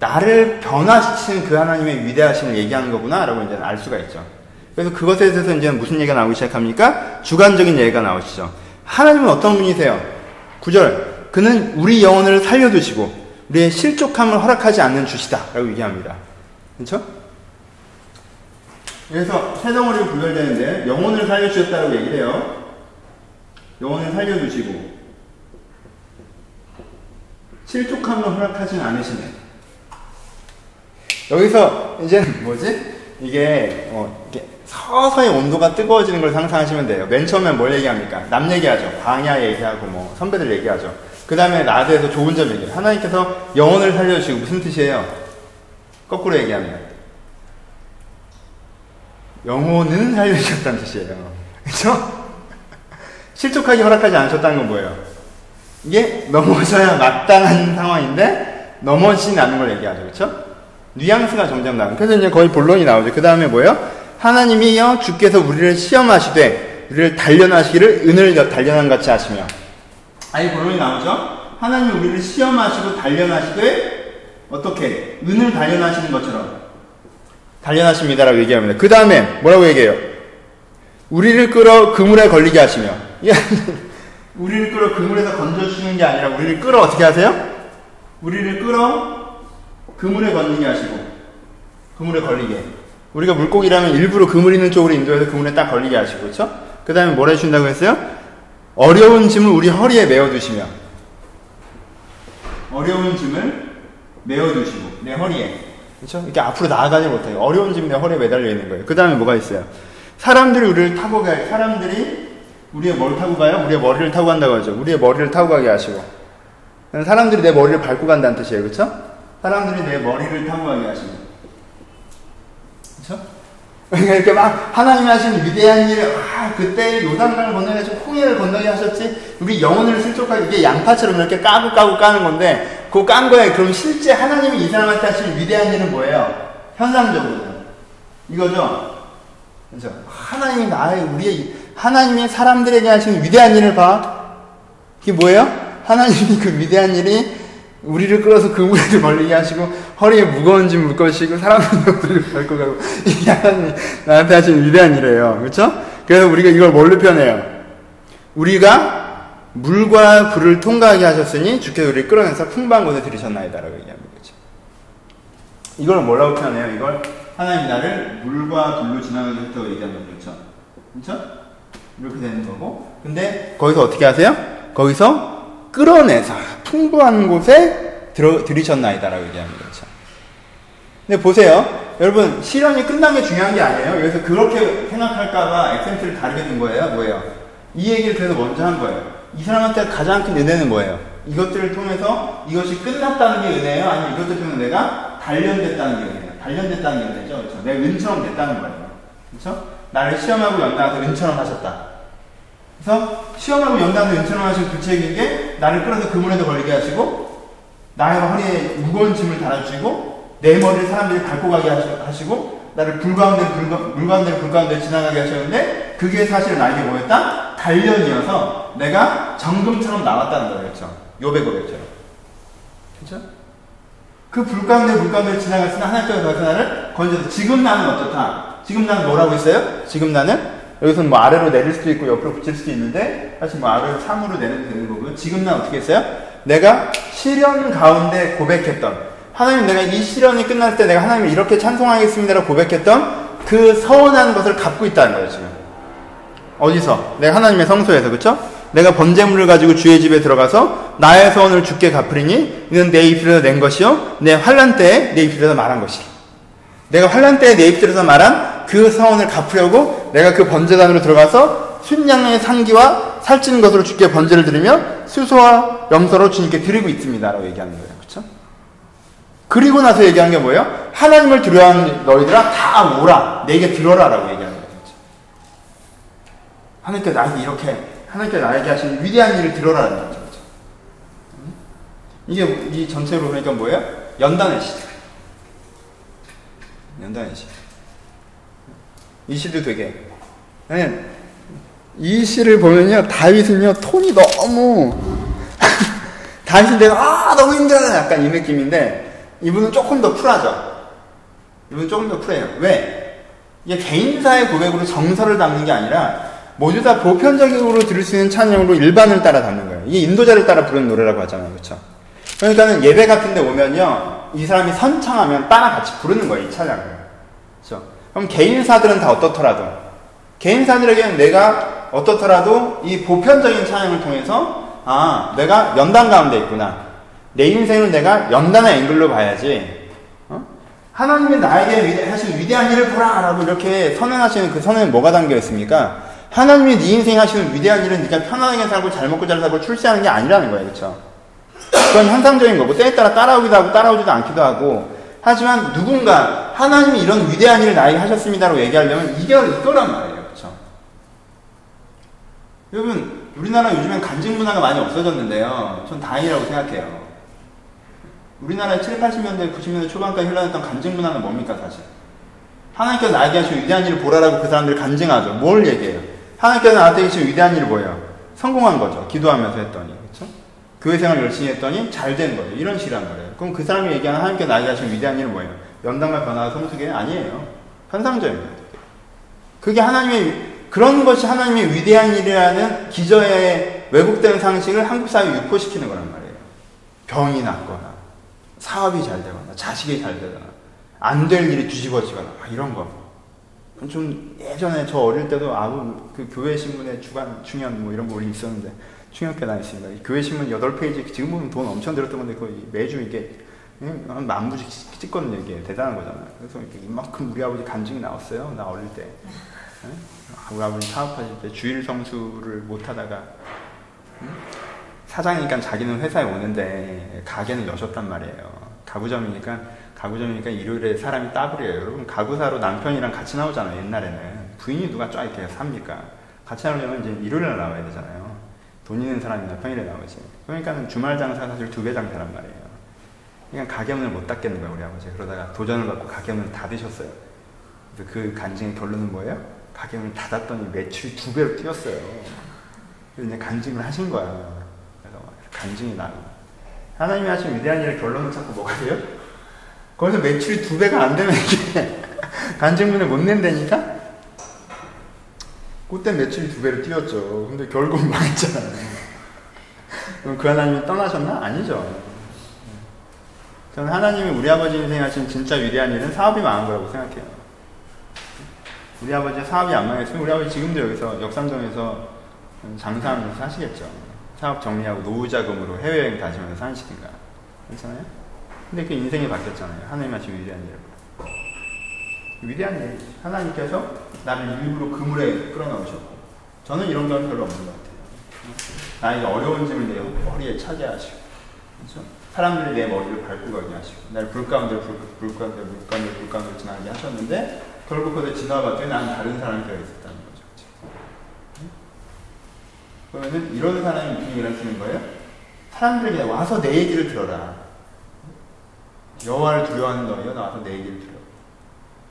나를 변화시키는 그 하나님의 위대하심을 얘기하는 거구나라고 이제 알 수가 있죠. 그래서 그것에 대해서 이제 무슨 얘기가 나오기 시작합니까? 주관적인 얘기가 나오시죠. 하나님은 어떤 분이세요? 9절. 그는 우리 영혼을 살려두시고 우리의 실족함을 허락하지 않는 주시다라고 얘기합니다. 그렇죠? 그래서 세 덩어리로 분별되는데 영혼을 살려주셨다고 얘기를 해요. 영혼을 살려두시고 실족함을 허락하지는 않으시네. 여기서 이제 뭐지? 이게 어, 이게 서서히 온도가 뜨거워지는 걸 상상하시면 돼요. 맨 처음에 뭘 얘기합니까? 남 얘기하죠. 광야 얘기하고 뭐 선배들 얘기하죠. 그 다음에 대해서 좋은 점 얘기해요. 하나님께서 영혼을 살려주시고 무슨 뜻이에요? 거꾸로 얘기하면 영혼은 살려주셨다는 뜻이에요. 그렇죠? 실족하게 허락하지 않으셨다는 건 뭐예요? 이게 넘어져야 마땅한 상황인데 넘어지지 않는 걸 얘기하죠. 그렇죠? 뉘앙스가 점점 나오고 그래서 이제 거의 본론이 나오죠. 그 다음에 뭐예요? 하나님이여 주께서 우리를 시험하시되 우리를 단련하시기를 은을 단련한 같이 하시며 아이 본론이 나오죠. 하나님이 우리를 시험하시고 단련하시되 어떻게 은을 단련하시는 것처럼 단련하십니다라고 얘기합니다. 그 다음에 뭐라고 얘기해요? 우리를 끌어 그물에 걸리게 하시며 우리를 끌어 그물에서 건져주시는 게 아니라 우리를 끌어 어떻게 하세요? 우리를 끌어 그물에 걸리게 하시고 그물에 걸리게 우리가 물고기라면 일부러 그물 있는 쪽으로 인도해서 그물에 딱 걸리게 하시고 그렇죠? 그 다음에 뭘 해주신다고 했어요? 어려운 짐을 우리 허리에 메어두시며 어려운 짐을 메어두시고 내 허리에 그렇죠? 이렇게 앞으로 나아가지 못해요. 어려운 짐 내 허리에 매달려 있는 거예요. 그 다음에 뭐가 있어요? 사람들이 우리를 타고 가요. 사람들이 우리의 뭘 타고 가요? 우리의 머리를 타고 간다고 하죠. 우리의 머리를 타고 가게 하시고 사람들이 내 머리를 밟고 간다는 뜻이에요. 그렇죠? 사람들이 내 머리를 타고 가게 하시고 이렇게 막 하나님이 하신 위대한 일을 아 그때 요단강을 건너가지고 홍해를 건너게 하셨지 우리 영혼을 실족하게 이게 양파처럼 이렇게 까고 까고 까는 건데 그 깐 거에 그럼 실제 하나님이 이 사람한테 하신 위대한 일은 뭐예요? 현상적으로 이거죠. 그렇죠? 하나님이 나의 우리의 하나님이 사람들에게 하신 위대한 일을 봐. 이게 뭐예요? 하나님이 그 위대한 일이 우리를 끌어서 그 무리를 멀리게 하시고 허리에 무거운 짐 묶으시고 사람들을 밟고 가고 이게 하나님 나한테 하신 위대한 일이에요. 그렇죠? 그래서 우리가 이걸 뭘로 표현해요? 우리가 물과 불을 통과하게 하셨으니 주께서 우리를 끌어내서 곳에 들이셨나이다라고 얘기합니다. 그렇죠? 이걸 뭐라고 표현해요? 이걸 하나님 나를 물과 불로 지나가게 했다고 얘기하는 거죠. 그렇죠? 이렇게 되는 거고. 근데 거기서 어떻게 하세요? 거기서 끌어내서 풍부한 곳에 들어, 들이셨나이다라고 얘기합니다. 그렇죠? 근데 보세요. 여러분, 실현이 끝난 게 중요한 게 아니에요. 그래서 그렇게 생각할까봐 액센트를 다르게 둔 거예요. 뭐예요? 이 얘기를 그래서 먼저 한 거예요. 이 사람한테 가장 큰 은혜는 뭐예요? 이것들을 통해서 이것이 끝났다는 게 은혜예요? 아니면 이것들 통해서 내가 단련됐다는 게 은혜예요? 단련됐다는 게 은혜죠. 그렇죠? 내 은처럼 됐다는 거예요. 그렇죠? 나를 시험하고 연단해서 은처럼 하셨다. 그래서 시험하고 연단해서 은처럼 하신 구체적인 나를 끌어서 그물에도 걸리게 하시고 나의 허리에 무거운 짐을 달아주시고 내 머리를 사람들이 밟고 가게 하시고 나를 불 가운데 불, 물 가운데 불 가운데 지나가게 하셨는데 그게 사실 나에게 뭐였다? 단련이어서 내가 정금처럼 나왔다는. 그렇죠? 요배 고백처럼. 그렇죠? 그 불 가운데 불 가운데 지나갔으나 하나님께서 그 나를 건져서 지금 나는 어떻다? 지금 나는 뭐라고 있어요? 지금 나는 여기서는 뭐 아래로 내릴 수도 있고 옆으로 붙일 수도 있는데 사실 뭐 아래로 상으로 내려도 되는 거고요. 지금 난 어떻게 했어요? 내가 시련 가운데 고백했던 하나님 내가 이 시련이 끝날 때 내가 하나님을 이렇게 찬송하겠습니다라고 고백했던 그 서운한 것을 갖고 있다는 거예요 지금. 어디서? 내가 하나님의 성소에서 그쵸? 내가 번제물을 가지고 주의 집에 들어가서 나의 서원을 주께 갚으리니 이는 내 입술에서 낸 것이요 내 환란 때에 내 입술에서 말한 것이라. 내가 환란 때에 내 입술에서 말한 그 서원을 갚으려고 내가 그 번제단으로 들어가서 순양의 상기와 살찌는 것으로 주께 번제를 드리며 수소와 염소로 주님께 드리고 있습니다라고 얘기하는 거예요. 그렇죠? 그리고 나서 얘기한 게 뭐예요? 하나님을 두려워하는 너희들아 다 오라 내게 들어라라고 얘기하는 거예요. 하나님께 나에게 이렇게 하나님께 나에게 하신 위대한 일을 들어라는 거죠. 그렇죠? 이게 이 전체로 그러니까 뭐예요? 연단의 시대. 연단의 시대. 이 시도 되게 이 시를 보면요 다윗은요 톤이 너무 다윗은 내가 아 너무 힘들어 약간 이 느낌인데 이분은 조금 더 쿨하죠. 이분은 조금 더 쿨해요. 왜? 이게 개인사의 고백으로 정서를 담는 게 아니라 모두 다 보편적으로 들을 수 있는 찬양으로 일반을 따라 담는 거예요. 이게 인도자를 따라 부르는 노래라고 하잖아요. 그렇죠? 그러니까는 예배 같은 데 오면요. 이 사람이 선창하면 따라 같이 부르는 거예요. 이 찬양을. 그렇죠? 그럼 개인사들은 다 어떻더라도 개인사들에게는 내가 어떻더라도 이 보편적인 찬양을 통해서 아 내가 연단 가운데 있구나. 내 인생을 내가 연단의 앵글로 봐야지. 어? 하나님이 나에게 위대, 하신 위대한 일을 보라 라고 이렇게 선언하시는 그 선언에 뭐가 담겨 있습니까? 하나님이 네 인생에 하시는 위대한 일은 네가 편안하게 살고 잘 먹고 잘 살고 출세하는 게 아니라는 거예요. 그렇죠? 그건 현상적인 거고 때에 따라 따라오기도 하고 따라오지도 않기도 하고 하지만 누군가 하나님이 이런 위대한 일을 나에게 하셨습니다라고 얘기하려면 이게 이거란 말이에요. 그렇죠? 여러분 우리나라 요즘엔 간증 문화가 많이 없어졌는데요. 전 다행이라고 생각해요. 우리나라 7, 80년대, 90년대 초반까지 흘러났던 간증 문화는 뭡니까 사실? 하나님께서 나에게 하신 위대한 일을 보라라고 그 사람들이 간증하죠. 뭘 얘기해요? 하나님께서 나한테 주신 위대한 일이 뭐예요? 성공한 거죠. 기도하면서 했더니. 그렇죠? 교회 생활 열심히 했더니 잘 된 거예요. 이런 식이란 말이에요. 그럼 그 사람이 얘기하는 하나님께 나에게 하신 위대한 일은 뭐예요? 연단과 변화와 성숙이 아니에요. 현상적입니다. 그게 하나님의 그런 것이 하나님의 위대한 일이라는 기저에 왜곡된 상식을 한국 사회에 유포시키는 거란 말이에요. 병이 낫거나 사업이 잘 되거나 자식이 잘 되거나 안 될 일이 뒤집어지거나 이런 거. 좀 예전에 저 어릴 때도 아무 그 교회 신문에 주간 충연 뭐 이런 거 있었는데 충격해 다녔습니다. 교회 신문 8페이지 지금 보면 돈 엄청 들었던 건데 거의 매주 이게 한 만 부씩 찍거든요. 이게 대단한 거잖아요. 그래서 이만큼 우리 아버지 간증이 나왔어요. 나 어릴 때. 우리 아버지 사업하실 때 주일 성수를 못 하다가 사장이니까 자기는 회사에 오는데 가게는 여셨단 말이에요. 가구점이니까 가구점이니까 일요일에 사람이 따블이에요. 여러분 가구사로 남편이랑 같이 나오잖아요. 옛날에는 부인이 누가 쫙 이렇게 삽니까? 같이 나오려면 이제 일요일에 나와야 되잖아요. 돈 있는 사람이나 평일에 나오지. 그러니까는 주말 장사 사실 두 배 장사란 말이에요. 그러니까 가게문을 못 닫겠는 거예요, 우리 아버지. 그러다가 도전을 받고 가게문을 닫으셨어요. 그래서 그 간증의 결론은 뭐예요? 가게문을 닫았더니 매출이 두 배로 뛰었어요. 그래서 이제 간증을 하신 거야. 그래서 간증이 나고. 하나님이 하신 위대한 일의 결론을 찾고 뭐가 돼요? 거기서 매출이 두 배가 안 되면 이게 간증문을 못 낸다니까? 그때 매출이 두 배로 뛰었죠. 근데 결국 망했잖아요. 그럼 그 하나님이 떠나셨나? 아니죠. 저는 하나님이 우리 아버지 인생 하신 진짜 위대한 일은 사업이 망한 거라고 생각해요. 우리 아버지 사업이 안 망했으면 우리 아버지 지금도 여기서 역삼동에서 장사하면서 사시겠죠. 사업 정리하고 노후자금으로 해외여행 다니면서 사시든가. 괜찮아요? 근데 그 인생이 바뀌었잖아요. 하나님 하신 위대한 일. 위대한 일. 하나님께서 나를 일부러 그물에 끌어넣으셨고. 저는 이런 경험 별로 없는 것 같아요. 나에게 어려운 짐을 내 머리에 차게 하시고. 그렇죠? 사람들이 내 머리를 밟고 가게 하시고. 나를 불 가운데, 불, 불 가운데, 불 가운데, 불 가운데 지나게 하셨는데, 결국 그걸 지나봤더니 나는 다른 사람이 되어 있었다는 거죠. 그렇죠? 그러면은 이런 사람이 무슨 일을 쓰는 거예요? 사람들에게 와서 내 얘기를 들어라. 여호와를 두려워하는 너희여 나와서 내 얘기를 들어.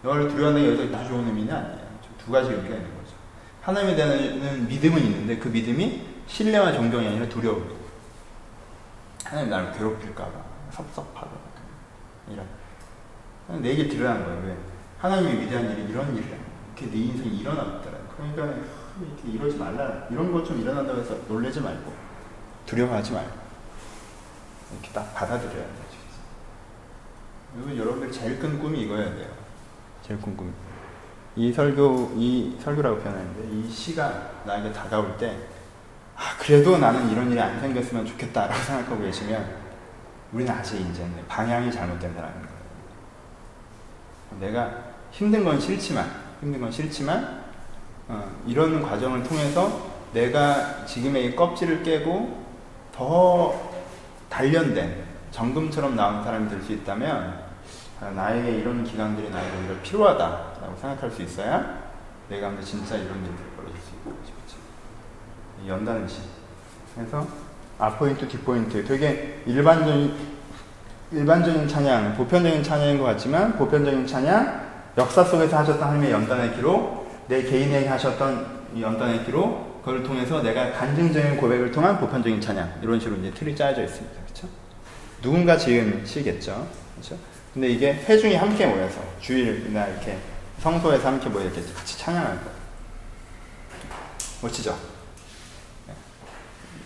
여호와를 두려워하는 게 여기서 다 좋은 의미는 아니에요. 두 가지 의미가 있는 거죠. 하나님에 대한 믿음은 있는데 그 믿음이 신뢰와 존경이 아니라 두려움이에요. 하나님 나를 괴롭힐까봐 섭섭하다 이런 내 얘기 들으라는 거예요. 왜? 하나님의 위대한 일이 이런 일이야. 이렇게 내 인생이 일어나고 있더라. 그러니까 이렇게 이러지 말라. 이런 것 좀 일어난다고 해서 놀래지 말고 두려워하지 말고 이렇게 딱 받아들여야 돼. 여러분, 여러분들 제일 큰 꿈이 이거여야 돼요. 제일 큰 꿈이. 이 설교, 이 설교라고 표현하는데, 이 시가 나에게 다가올 때, 아, 그래도 나는 이런 일이 안 생겼으면 좋겠다라고 생각하고 계시면, 우리는 아직 이제 방향이 잘못된 사람인 거예요. 내가 힘든 건 싫지만, 힘든 건 싫지만, 어, 이런 과정을 통해서 내가 지금의 이 껍질을 깨고 더 단련된 정금처럼 나온 사람이 될 수 있다면 아, 나에게 이런 기간들이 나에게 오히려 필요하다라고 생각할 수 있어야 내 가운데 진짜 이런 일들이 벌어질 수 있고 그렇죠? 연다는 시 그래서 앞포인트 뒷포인트 되게 일반적인 일반적인 찬양 보편적인 찬양인 것 같지만 보편적인 찬양 역사 속에서 하셨던 하나님의 연단의 기록 내 개인에게 하셨던 연단의 기록 그걸 통해서 내가 간증적인 고백을 통한 보편적인 찬양 이런 식으로 이제 틀이 짜여져 있습니다. 그렇죠? 누군가 지은 시겠죠. 그렇죠? 근데 이게 회중이 함께 모여서 주일이나 이렇게 성소에서 함께 모여 이렇게 같이 찬양할 거예요. 멋지죠?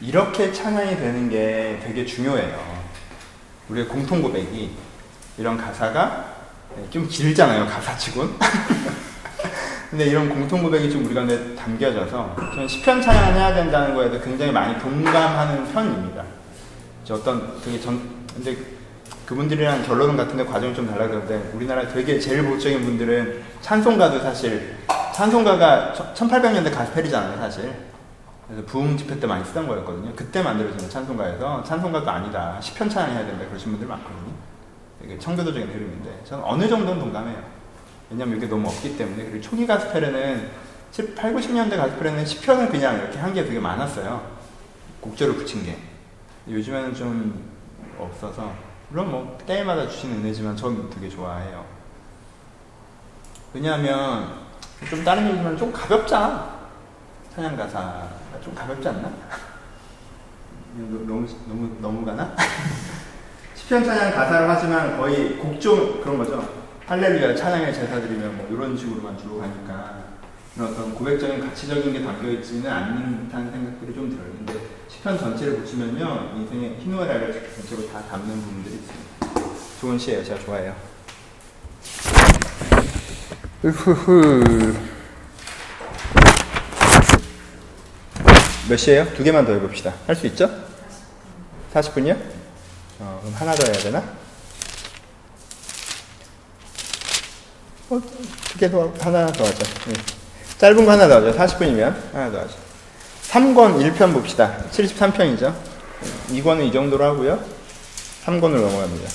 이렇게 찬양이 되는 게 되게 중요해요. 우리의 공통 고백이 이런 가사가 좀 길잖아요, 가사치곤. 근데 이런 공통 고백이 좀 우리 가운데 담겨져서 저는 시편 찬양을 해야 된다는 거에도 굉장히 많이 동감하는 편입니다. 어떤 되게 전 근데 그분들이랑 결론은 같은데 과정이 좀 달라 그러는데 우리나라 되게 제일 보수적인 분들은 찬송가도 사실 찬송가가 1800년대 가스펠이잖아요, 사실. 그래서 부흥 집회 때 많이 쓰던 거였거든요. 그때 만들어진 찬송가에서 찬송가도 아니다. 시편 찬양해야 된다. 그러신 분들 많거든요. 이게 청교도적인 흐름인데 저는 어느 정도는 동감해요. 왜냐면 이게 너무 없기 때문에 그리고 초기 가스펠에는 8, 90년대 가스펠에는 시편을 그냥 이렇게 한 게 되게 많았어요. 곡절을 붙인 게. 요즘에는 좀 없어서 물론 뭐 때마다 주시는 은혜지만 전 되게 좋아해요. 왜냐하면 좀 다른 얘기지만 좀 가볍잖아. 찬양 가사가 좀 가볍지 않나? 너무 너무 너무 가나? 시편 찬양 가사를 하지만 거의 곡조 그런 거죠. 할렐루야 찬양의 제사 드리면 뭐 이런 식으로만 주로 가니까 어떤 고백적인 가치적인 게 담겨 있지는 않다는 생각들이 좀. 근데 시편 전체를 보시면요 인생의 희노애락을 전체로 다 담는 부분들이 있습니다. 좋은 시예요. 제가 좋아해요. 몇 시에요? 두 개만 더 해봅시다. 할 수 있죠? 40분이요? 어, 그럼 하나 더 해야 되나? 어, 두개 더, 하나 더 하자. 네. 짧은 거 하나 더 하죠. 40분이면 하나 더 하죠. 3권 1편 봅시다. 73편이죠. 2권은 이 정도로 하고요. 3권으로 넘어갑니다.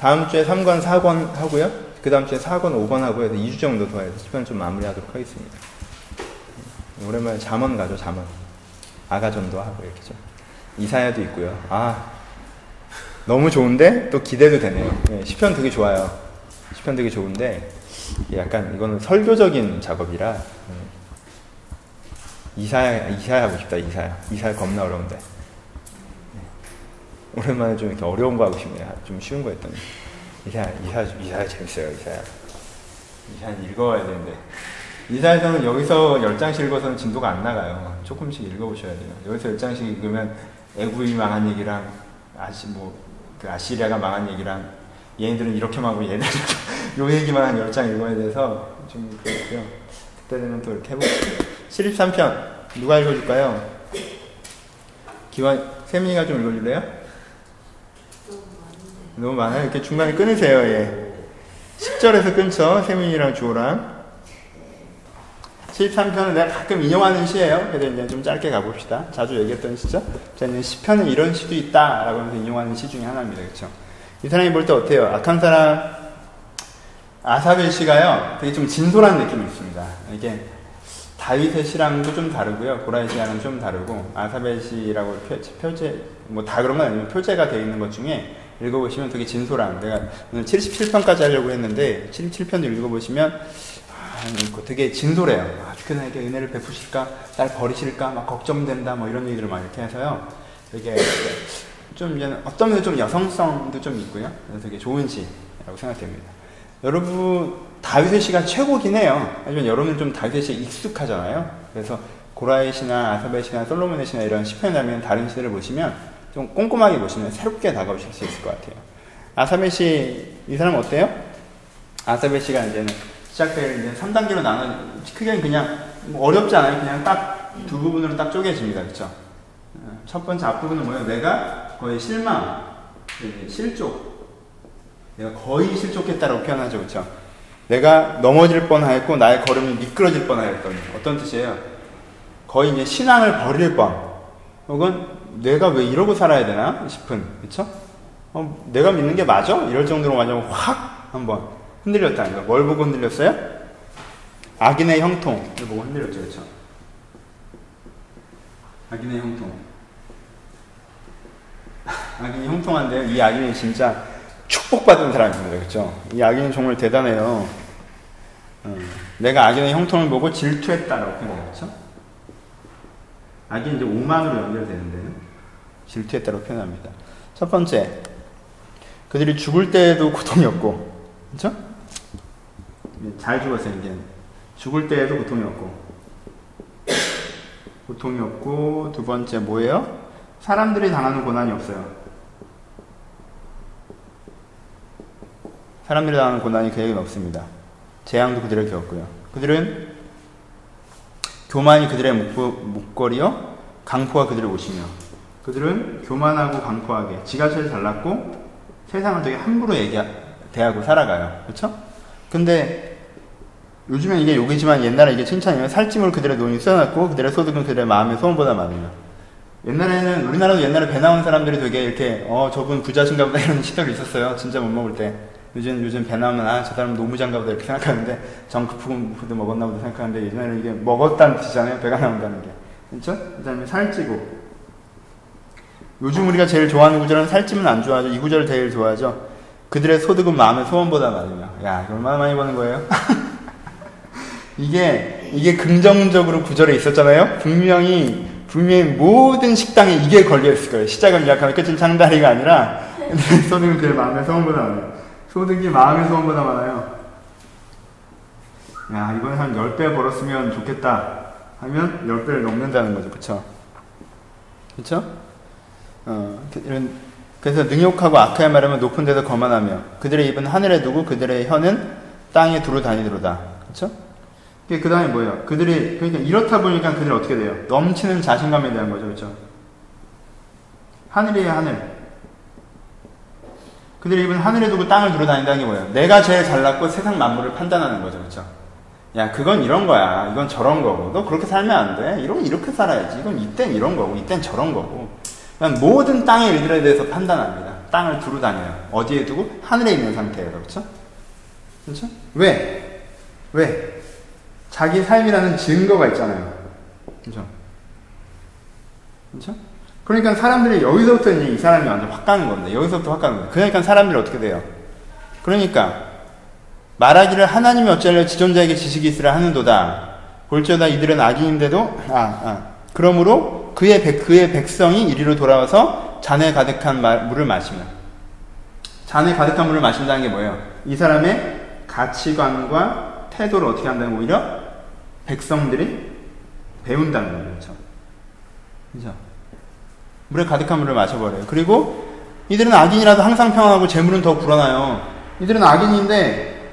다음 주에 3권, 4권 하고요. 그 다음 주에 4권, 5권 하고요. 2주 정도 더 해서 10편 좀 마무리하도록 하겠습니다. 오랜만에 잠원 가죠, 잠원. 아가전도 하고 이렇게 좀. 이사야도 있고요. 아, 너무 좋은데 또 기대도 되네요. 네, 시편 되게 좋아요. 시편 되게 좋은데 약간 이거는 설교적인 작업이라 음. 이사야 이사야 하고 싶다 이사야 이사야 겁나 어려운데 네. 오랜만에 좀 이렇게 어려운 거 하고 싶네요. 좀 쉬운 거 했더니 이사야 이사야 이사야 재밌어요 이사야 이사야 읽어야 되는데 이사에서는 여기서 10장씩 읽어서는 진도가 안 나가요. 조금씩 읽어보셔야 돼요. 여기서 10장씩 읽으면 애굽이 망한 얘기랑 아시 뭐 그 아시리아가 망한 얘기랑 얘네들은 이렇게 망하고 얘네들은 요 얘기만 한 10장 읽어야 돼서 좀 그렇고요. 그때 되면 또 이렇게 해볼게요. 73편 누가 읽어줄까요? 기환 세민이가 좀 읽어줄래요? 너무 많아요. 이렇게 중간에 끊으세요. 예. 10절에서 끊죠. 세민이랑 주호랑. 73편은 내가 가끔 인용하는 시예요. 그래서 이제 좀 짧게 가봅시다. 자주 얘기했던 시죠. 저는 10편은 이런 시도 있다 라고 하면서 인용하는 시 중에 하나입니다. 그렇죠? 이 사람이 볼 때 어때요? 악한 사람 아사벨 씨가요. 되게 좀 진솔한 느낌이 있습니다. 이게 다윗의 시랑도 좀 다르고요. 고라의 시랑은 좀 다르고 아사벨 씨라고 표제 뭐 다 그런 건 아니고 표제가 되어 있는 것 중에 읽어보시면 되게 진솔한 내가 오늘 77편까지 하려고 했는데 77편도 읽어보시면 그 되게 진솔해요. 아, 주께나에게 은혜를 베푸실까? 날 버리실까? 막 걱정된다. 뭐 이런 얘기를 막 이렇게 해서요. 되게 좀 이제 어떤 면에 좀 여성성도 좀 있고요. 되게 좋은 시라고 생각됩니다. 여러분 다윗의 시가 최고긴 해요. 하지만 여러분은 좀 다윗의 시에 익숙하잖아요. 그래서 고라의 시나 아사벨 시나 솔로몬의 시나 이런 시편에 나면 다른 시들을 보시면 좀 꼼꼼하게 보시면 새롭게 다가오실 수 있을 것 같아요. 아사벨 시, 이 사람 어때요? 아사벨 시가 이제는 시작될 이제 3단계로 나눠 크게는 그냥 뭐 어렵지 않아요. 그냥 딱 두 부분으로 딱 쪼개집니다. 그렇죠? 첫 번째 앞부분은 뭐예요? 내가 거의 실망, 실족. 내가 거의 실족했다라고 표현하죠. 그렇죠? 내가 넘어질 뻔하였고 나의 걸음이 미끄러질 뻔하였던 어떤 뜻이에요? 거의 이제 신앙을 버릴 뻔. 혹은 내가 왜 이러고 살아야 되나 싶은 그렇죠? 어, 내가 믿는 게 맞아? 이럴 정도로 완전 확 한번 흔들렸다는 거. 뭘 보고 흔들렸어요? 악인의 형통을 보고 흔들렸죠. 그렇죠? 악인의 형통. 악인이 형통한데요. 이 악인이 진짜 축복받은 사람입니다. 그렇죠? 이 악인이 정말 대단해요. 어, 내가 악인의 형통을 보고 질투했다라고 표현해요. 그렇죠? 악이 이제 오만으로 연결되는데요. 질투했다고 표현합니다. 첫 번째, 그들이 죽을 때에도 고통이 없고, 그렇죠? 잘 죽었어요, 이제. 죽을 때에도 고통이 없고. 고통이 없고, 두 번째 뭐예요? 사람들이 당하는 고난이 없어요. 사람들이 당하는 고난이 그에게는 없습니다. 재앙도 그들을 겪고요. 그들은 교만이 그들의 목 걸이요, 강포가 그들을 오시며, 그들은 교만하고 강포하게 지가 제일 잘났고 세상을 되게 함부로 얘기 대하고 살아가요. 그렇죠? 근데 요즘엔 이게 욕이지만 옛날에 이게 칭찬이에요. 살찜을 그들의 돈이 써놨고 그들의 소득은 그들의 마음의 소원보다 많으며. 옛날에는 우리나라도 옛날에 배 나온 사람들이 되게 이렇게 어 저분 부자신가 보다 이런 시절이 있었어요. 진짜 못 먹을 때. 요즘 요즘 배 나오면 아 저 사람 노무장가 보다 이렇게 생각하는데 정크푸드 먹었나 보다 생각하는데 예전에는 이게 먹었다는 뜻이잖아요. 배가 나온다는 게. 그렇죠? 그다음에 살찌고 요즘 우리가 제일 좋아하는 구절은 살찌면 안 좋아하죠. 이 구절을 제일 좋아하죠. 그들의 소득은 마음의 소원보다 많으며. 야, 얼마나 많이 버는 거예요? 이게, 이게 긍정적으로 구절에 있었잖아요? 분명히, 분명히 모든 식당에 이게 걸려 있을 거예요. 시작은 약하면 끝은 장다리가 아니라, 소득은 그의 마음의 소원보다 많아요. 소득이 마음의 소원보다 많아요. 야, 이번에 한 10배 벌었으면 좋겠다. 하면 10배를 넘는다는 거죠. 그쵸? 그쵸? 어, 이런, 그래서 능욕하고 악하게 말하면 높은 데서 거만하며 그들의 입은 하늘에 두고 그들의 혀는 땅에 두루 다니도로다. 그렇죠? 그 다음에 뭐예요? 그들이 그러니까 이렇다 보니까 그들이 어떻게 돼요? 넘치는 자신감에 대한 거죠, 그렇죠? 하늘이에요, 하늘. 그들의 입은 하늘에 두고 땅을 두루 다닌다는 게 뭐예요? 내가 제일 잘났고 세상 만물을 판단하는 거죠, 그렇죠? 야, 그건 이런 거야. 이건 저런 거고. 너 그렇게 살면 안 돼. 이러면 이렇게 살아야지. 이건 이땐 이런 거고, 이땐 저런 거고. 모든 땅의 일들에 대해서 판단합니다. 땅을 두루 다녀요. 어디에 두고? 하늘에 있는 상태예요. 그렇죠? 그렇죠? 왜? 왜? 자기 삶이라는 증거가 있잖아요. 그렇죠? 그렇죠? 그러니까 사람들이 여기서부터 이제 이 사람이 완전 확 가는 건데 여기서부터 확 가는 거예요. 그러니까 사람들이 어떻게 돼요? 그러니까 말하기를 하나님이 어찌하려 지존자에게 지식이 있으라 하는도다. 볼지어다 이들은 악인인데도 아, 아. 그러므로 그의, 백, 그의 백성이 이리로 돌아와서 잔에 가득한 말, 물을 마시면 잔에 가득한 물을 마신다는 게 뭐예요? 이 사람의 가치관과 태도를 어떻게 한다는 오히려 백성들이 배운다는 거죠. 그렇죠? 그죠? 물에 가득한 물을 마셔버려요. 그리고 이들은 악인이라도 항상 평안하고 재물은 더 불어나요. 이들은 악인인데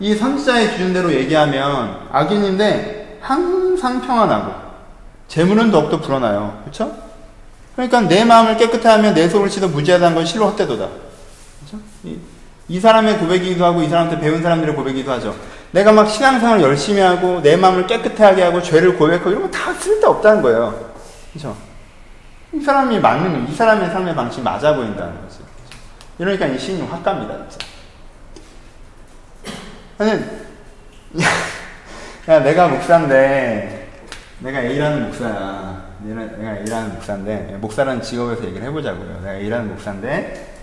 이 선지자의 기준대로 얘기하면 악인인데 항상 평안하고 재물은 더욱더 불어나요. 그렇죠? 그러니까 내 마음을 깨끗해 하면 내 속을 치도 무지하다는 건 실로 헛되도다. 그렇죠? 이, 이 사람의 고백이기도 하고 이 사람한테 배운 사람들의 고백이기도 하죠. 내가 막 신앙생활 열심히 하고 내 마음을 깨끗하게 하고 죄를 고백하고 이런 거 다 쓸데없다는 거예요. 그렇죠? 이 사람이 맞는 이 사람의 삶의 방식이 맞아 보인다는 거죠. 이러니까 이확 갑니다. 진짜. 저는 야 내가 목사인데 내가 A라는 목사야. 내가 A라는 목사인데, 목사라는 직업에서 얘기를 해보자고요. 내가 A라는 목사인데,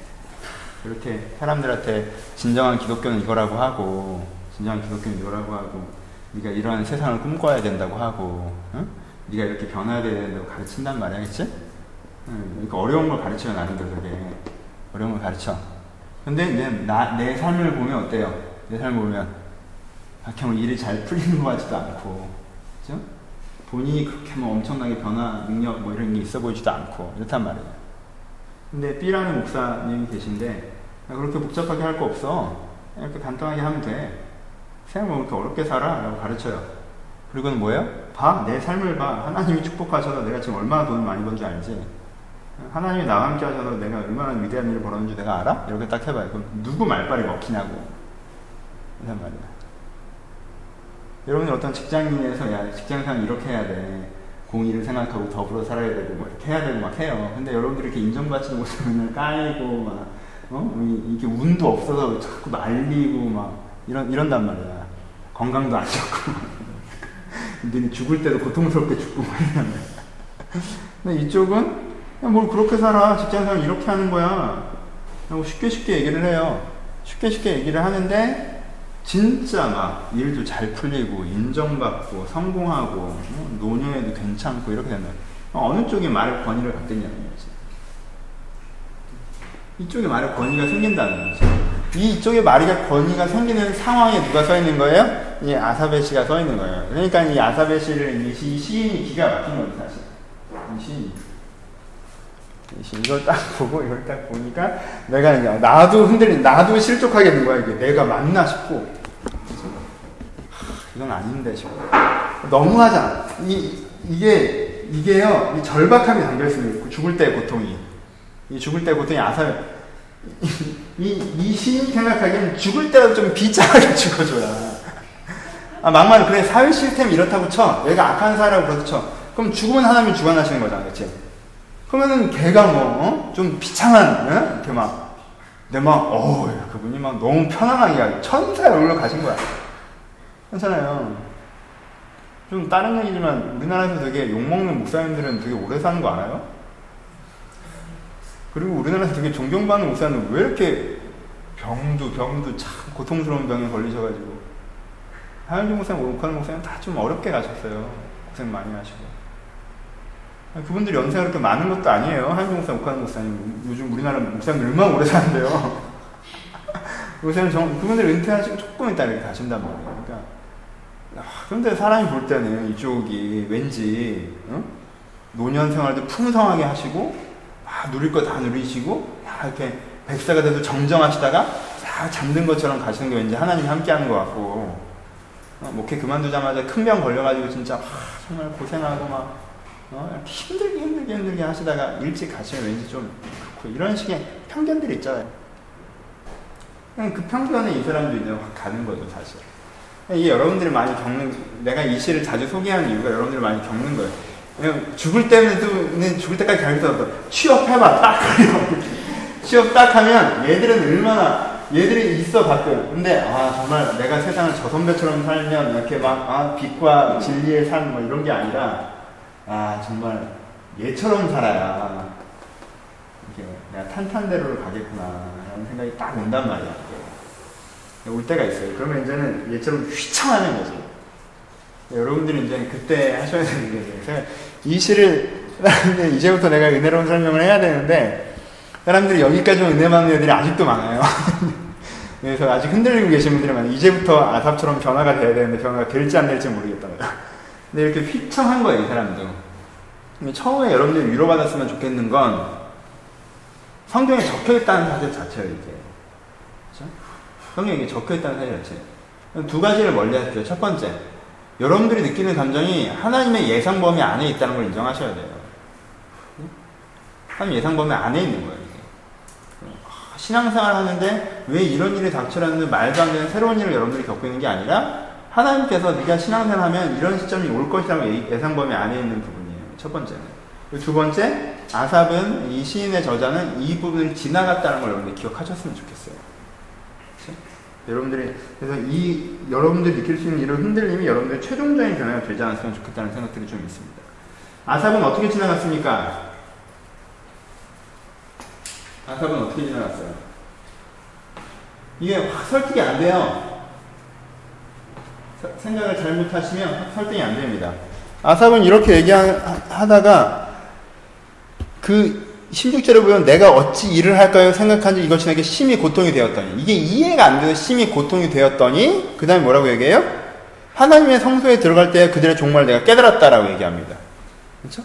이렇게 사람들한테 진정한 기독교는 이거라고 하고, 진정한 기독교는 이거라고 하고, 네가 이러한 세상을 꿈꿔야 된다고 하고, 응? 네가 이렇게 변화해야 된다고 가르친단 말이야, 그치? 응, 그러니까 어려운 걸 가르쳐요, 나름대로 되게. 어려운 걸 가르쳐. 근데 내, 나, 내 삶을 보면 어때요? 내 삶을 보면, 박형은 일이 잘 풀리는 것 같지도 않고, 그죠? 본인이 그렇게 뭐 엄청나게 변화 능력 뭐 이런 게 있어 보이지도 않고 이렇단 말이에요. 근데 B라는 목사님이 계신데 그렇게 복잡하게 할 거 없어. 이렇게 간단하게 하면 돼. 생각 뭐 그렇게 어렵게 살아 라고 가르쳐요. 그리고는 뭐예요? 봐. 내 삶을 봐. 하나님이 축복하셔서 내가 지금 얼마나 돈을 많이 번지 알지? 하나님이 나와 함께 하셔서 내가 얼마나 위대한 일을 벌었는지 내가 알아? 이렇게 딱 해봐요. 그럼 누구 말빨이 먹히냐고. 이란 말이야. 여러분이 어떤 직장인에서 야 직장생활 이렇게 해야 돼 공의를 생각하고 더불어 살아야 되고 뭐 이렇게 해야 되고 막 해요. 근데 여러분들이 이렇게 인정받지도 못하고 맨날 까이고 막 어? 이게 운도 없어서 자꾸 말리고 막 이런 이런단 말이야. 건강도 안 좋고 근데 죽을 때도 고통스럽게 죽고 막 이런 말이야. 근데 이쪽은 뭘 그렇게 살아 직장생활 이렇게 하는 거야. 하고 쉽게 쉽게 얘기를 해요. 쉽게 쉽게 얘기를 하는데 진짜 막 일도 잘 풀리고 인정받고 성공하고 뭐 노년에도 괜찮고 이렇게 되면 어느 쪽이 말을 권위를 갖겠냐는 거지. 이쪽에 말에 권위가 생긴다는 거죠. 이쪽에 말이가 권위가 생기는 상황에 누가 서 있는 거예요? 이 아사베 시가 서 있는 거예요. 그러니까 이 아사베 시를 이, 시, 이 시인이 기가 막힌 거예요, 사실. 이 시인이. 이걸 딱 보고 이걸 딱 보니까 내가 그냥 나도 흔들린, 나도 실족하게 된 거야. 이게 내가 맞나 싶고. 하, 이건 아닌데 싶고. 너무하잖아. 이, 이게, 이게요, 이 절박함이 담겨 있습니다. 죽을 때 고통이. 이 죽을 때 고통이 아사베. 이, 이 시인 생각하기엔 죽을 때라도 좀 비참하게 죽어줘야. 아, 막말, 그래, 사회 시스템이 이렇다고 쳐. 얘가 악한 사람이라고 그렇다 쳐. 그럼 죽으면 하나님이 주관하시는 거잖아, 그치? 그러면은 걔가 뭐, 어? 좀 비참한, 어? 이렇게 막, 내 막, 어우, 그분이 막 너무 편안하게, 천사의 얼굴로 가신 거야. 괜찮아요. 좀 다른 얘기지만, 우리나라에서 되게 욕먹는 목사님들은 되게 오래 사는 거 알아요? 그리고 우리나라에서 되게 존경받는 목사는 왜 이렇게 병도 병도 참 고통스러운 병에 걸리셔가지고 하현주 목사님, 오카는 목사님 다 좀 어렵게 가셨어요. 고생 많이 하시고. 그분들 연세가 그렇게 많은 것도 아니에요. 목사님, 오카는 목사님. 요즘 우리나라 목사님들 얼마나 오래 사는데요. 요새는 정, 그분들 은퇴하시고 조금 있다 이렇게 가신단 말이에요. 그러니까. 아, 그런데 사람이 볼 때는 이쪽이 왠지, 어? 노년 생활도 풍성하게 하시고, 아, 누릴 거 다 누리시고, 야, 이렇게 백사가 돼도 정정하시다가, 싹 잠든 것처럼 가시는 게 왠지 하나님이 함께 하는 것 같고, 어, 목회 그만두자마자 큰 병 걸려가지고 진짜, 아, 정말 고생하고 막, 어, 힘들게 힘들게 힘들게 하시다가 일찍 가시면 왠지 좀 그렇고, 이런 식의 편견들이 있잖아요. 그냥 그 편견에 이 사람도 이제 확 가는 거죠, 사실. 이게 여러분들이 많이 겪는, 내가 이 시를 자주 소개하는 이유가 여러분들이 많이 겪는 거예요. 그냥 죽을 때는, 죽을 때까지 가면서 취업해봐, 딱. 취업 딱 하면 얘들은 얼마나, 얘들이 있어, 가끔. 근데, 아, 정말 내가 세상을 저 선배처럼 살면 이렇게 막, 아, 빛과 진리의 삶, 뭐 이런 게 아니라, 아, 정말 얘처럼 살아야, 이렇게 내가 탄탄대로를 가겠구나, 라는 생각이 딱 온단 말이야. 올 때가 있어요. 그러면 이제는 얘처럼 휘청하는 거지. 여러분들이 이제 그때 하셔야 되는 게 있어요. 이 시를 이제부터 내가 은혜로운 설명을 해야 되는데 사람들이 여기까지 은혜 받는 애들이 아직도 많아요. 그래서 아직 흔들리고 계신 분들이 많아요. 이제부터 아삽처럼 변화가 돼야 되는데 변화가 될지 안 될지 모르겠다. 근데 이렇게 휘청한 거예요, 이 사람도. 처음에 여러분들이 위로받았으면 좋겠는 건 성경에 적혀 있다는 사실 자체예요, 이게. 그렇죠? 성경에 적혀 있다는 사실 자체. 두 가지를 멀리 하십시오. 첫 번째, 여러분들이 느끼는 감정이 하나님의 예상 범위 안에 있다는 걸 인정하셔야 돼요. 하나님 예상 범위 안에 있는 거예요. 신앙생활 하는데 왜 이런 일이 닥쳐라는 말도 안 되는 새로운 일을 여러분들이 겪고 있는 게 아니라 하나님께서 네가 신앙생활 하면 이런 시점이 올 것이라고 예상 범위 안에 있는 부분이에요. 첫 번째는. 두 번째, 아삽은 이 시인의 저자는 이 부분을 지나갔다는 걸 여러분들이 기억하셨으면 좋겠어요. 그렇죠? 여러분들이 그래서 이 여러분들이 느낄 수 있는 이런 흔들림이 여러분들의 최종적인 변화가 되지 않았으면 좋겠다는 생각들이 좀 있습니다. 아삽은 어떻게 지나갔습니까? 아삽은 어떻게 지나갔어요? 이게 확 설득이 안 돼요. 생각을 잘못하시면 확 설득이 안 됩니다. 아삽은 이렇게 얘기하다가 그 16절에 보면 내가 어찌 일을 할까요? 생각한 지 이것이 내게 심히 고통이 되었더니 이게 이해가 안 돼서 심히 고통이 되었더니 그 다음에 뭐라고 얘기해요? 하나님의 성소에 들어갈 때 그들의 종말을 내가 깨달았다라고 얘기합니다. 그렇죠?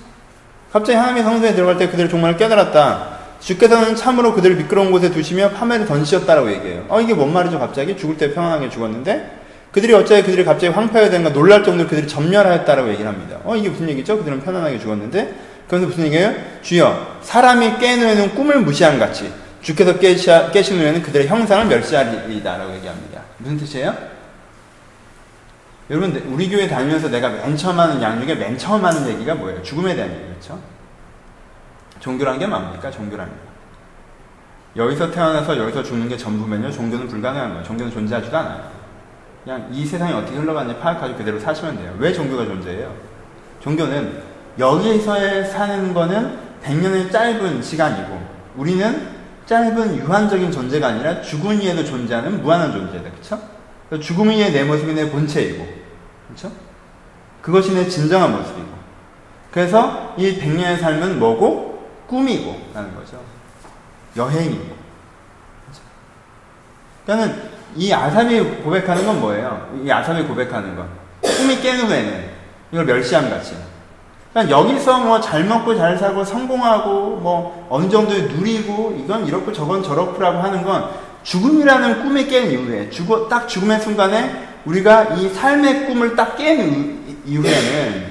갑자기 하나님의 성소에 들어갈 때 그들의 종말을 깨달았다. 주께서는 참으로 그들을 미끄러운 곳에 두시며 파멸을 던지셨다라고 얘기해요. 어 이게 뭔 말이죠? 갑자기 죽을 때 평안하게 죽었는데 그들이 어찌 그들이 갑자기 황폐하게 된가 놀랄 정도로 그들이 전멸하였다라고 얘기를 합니다. 어 이게 무슨 얘기죠? 그들은 편안하게 죽었는데 그래서 무슨 얘기예요? 주여 사람이 깨놓는 꿈을 무시한 같이 주께서 깨시는 후에는 그들의 형상을 멸시하리이다라고 얘기합니다. 무슨 뜻이에요? 여러분 우리 교회 다니면서 내가 맨 처음 하는 양 중에 맨 처음 하는 얘기가 뭐예요? 죽음에 대한 얘기 그렇죠? 종교란 게 뭡니까? 게 여기서 태어나서 여기서 죽는 게 전부면요 종교는 불가능한 거예요. 종교는 존재하지도 않아요. 그냥 이 세상이 어떻게 흘러가는지 파악하고 그대로 사시면 돼요. 왜 종교가 존재해요? 종교는 여기서 사는 거는 100년의 짧은 시간이고 우리는 짧은 유한적인 존재가 아니라 죽은 이에도 존재하는 무한한 존재다. 그쵸? 죽음 위에 내 모습이 내 본체이고 그쵸? 그것이 내 진정한 모습이고 그래서 이 100년의 삶은 뭐고? 꿈이고 라는 거죠. 여행이고 그러니까는 이 아삽이 고백하는 건 뭐예요? 이 아삽이 고백하는 건 꿈이 깨는 후에는 이걸 멸시함 같이. 그러니까 여기서 뭐 잘 먹고 잘 살고 성공하고 뭐 어느 정도 누리고 이건 이렇고 저건 저렇고라고 하는 건 죽음이라는 꿈이 깬 이후에 죽어 딱 죽음의 순간에 우리가 이 삶의 꿈을 딱 깬 이후에는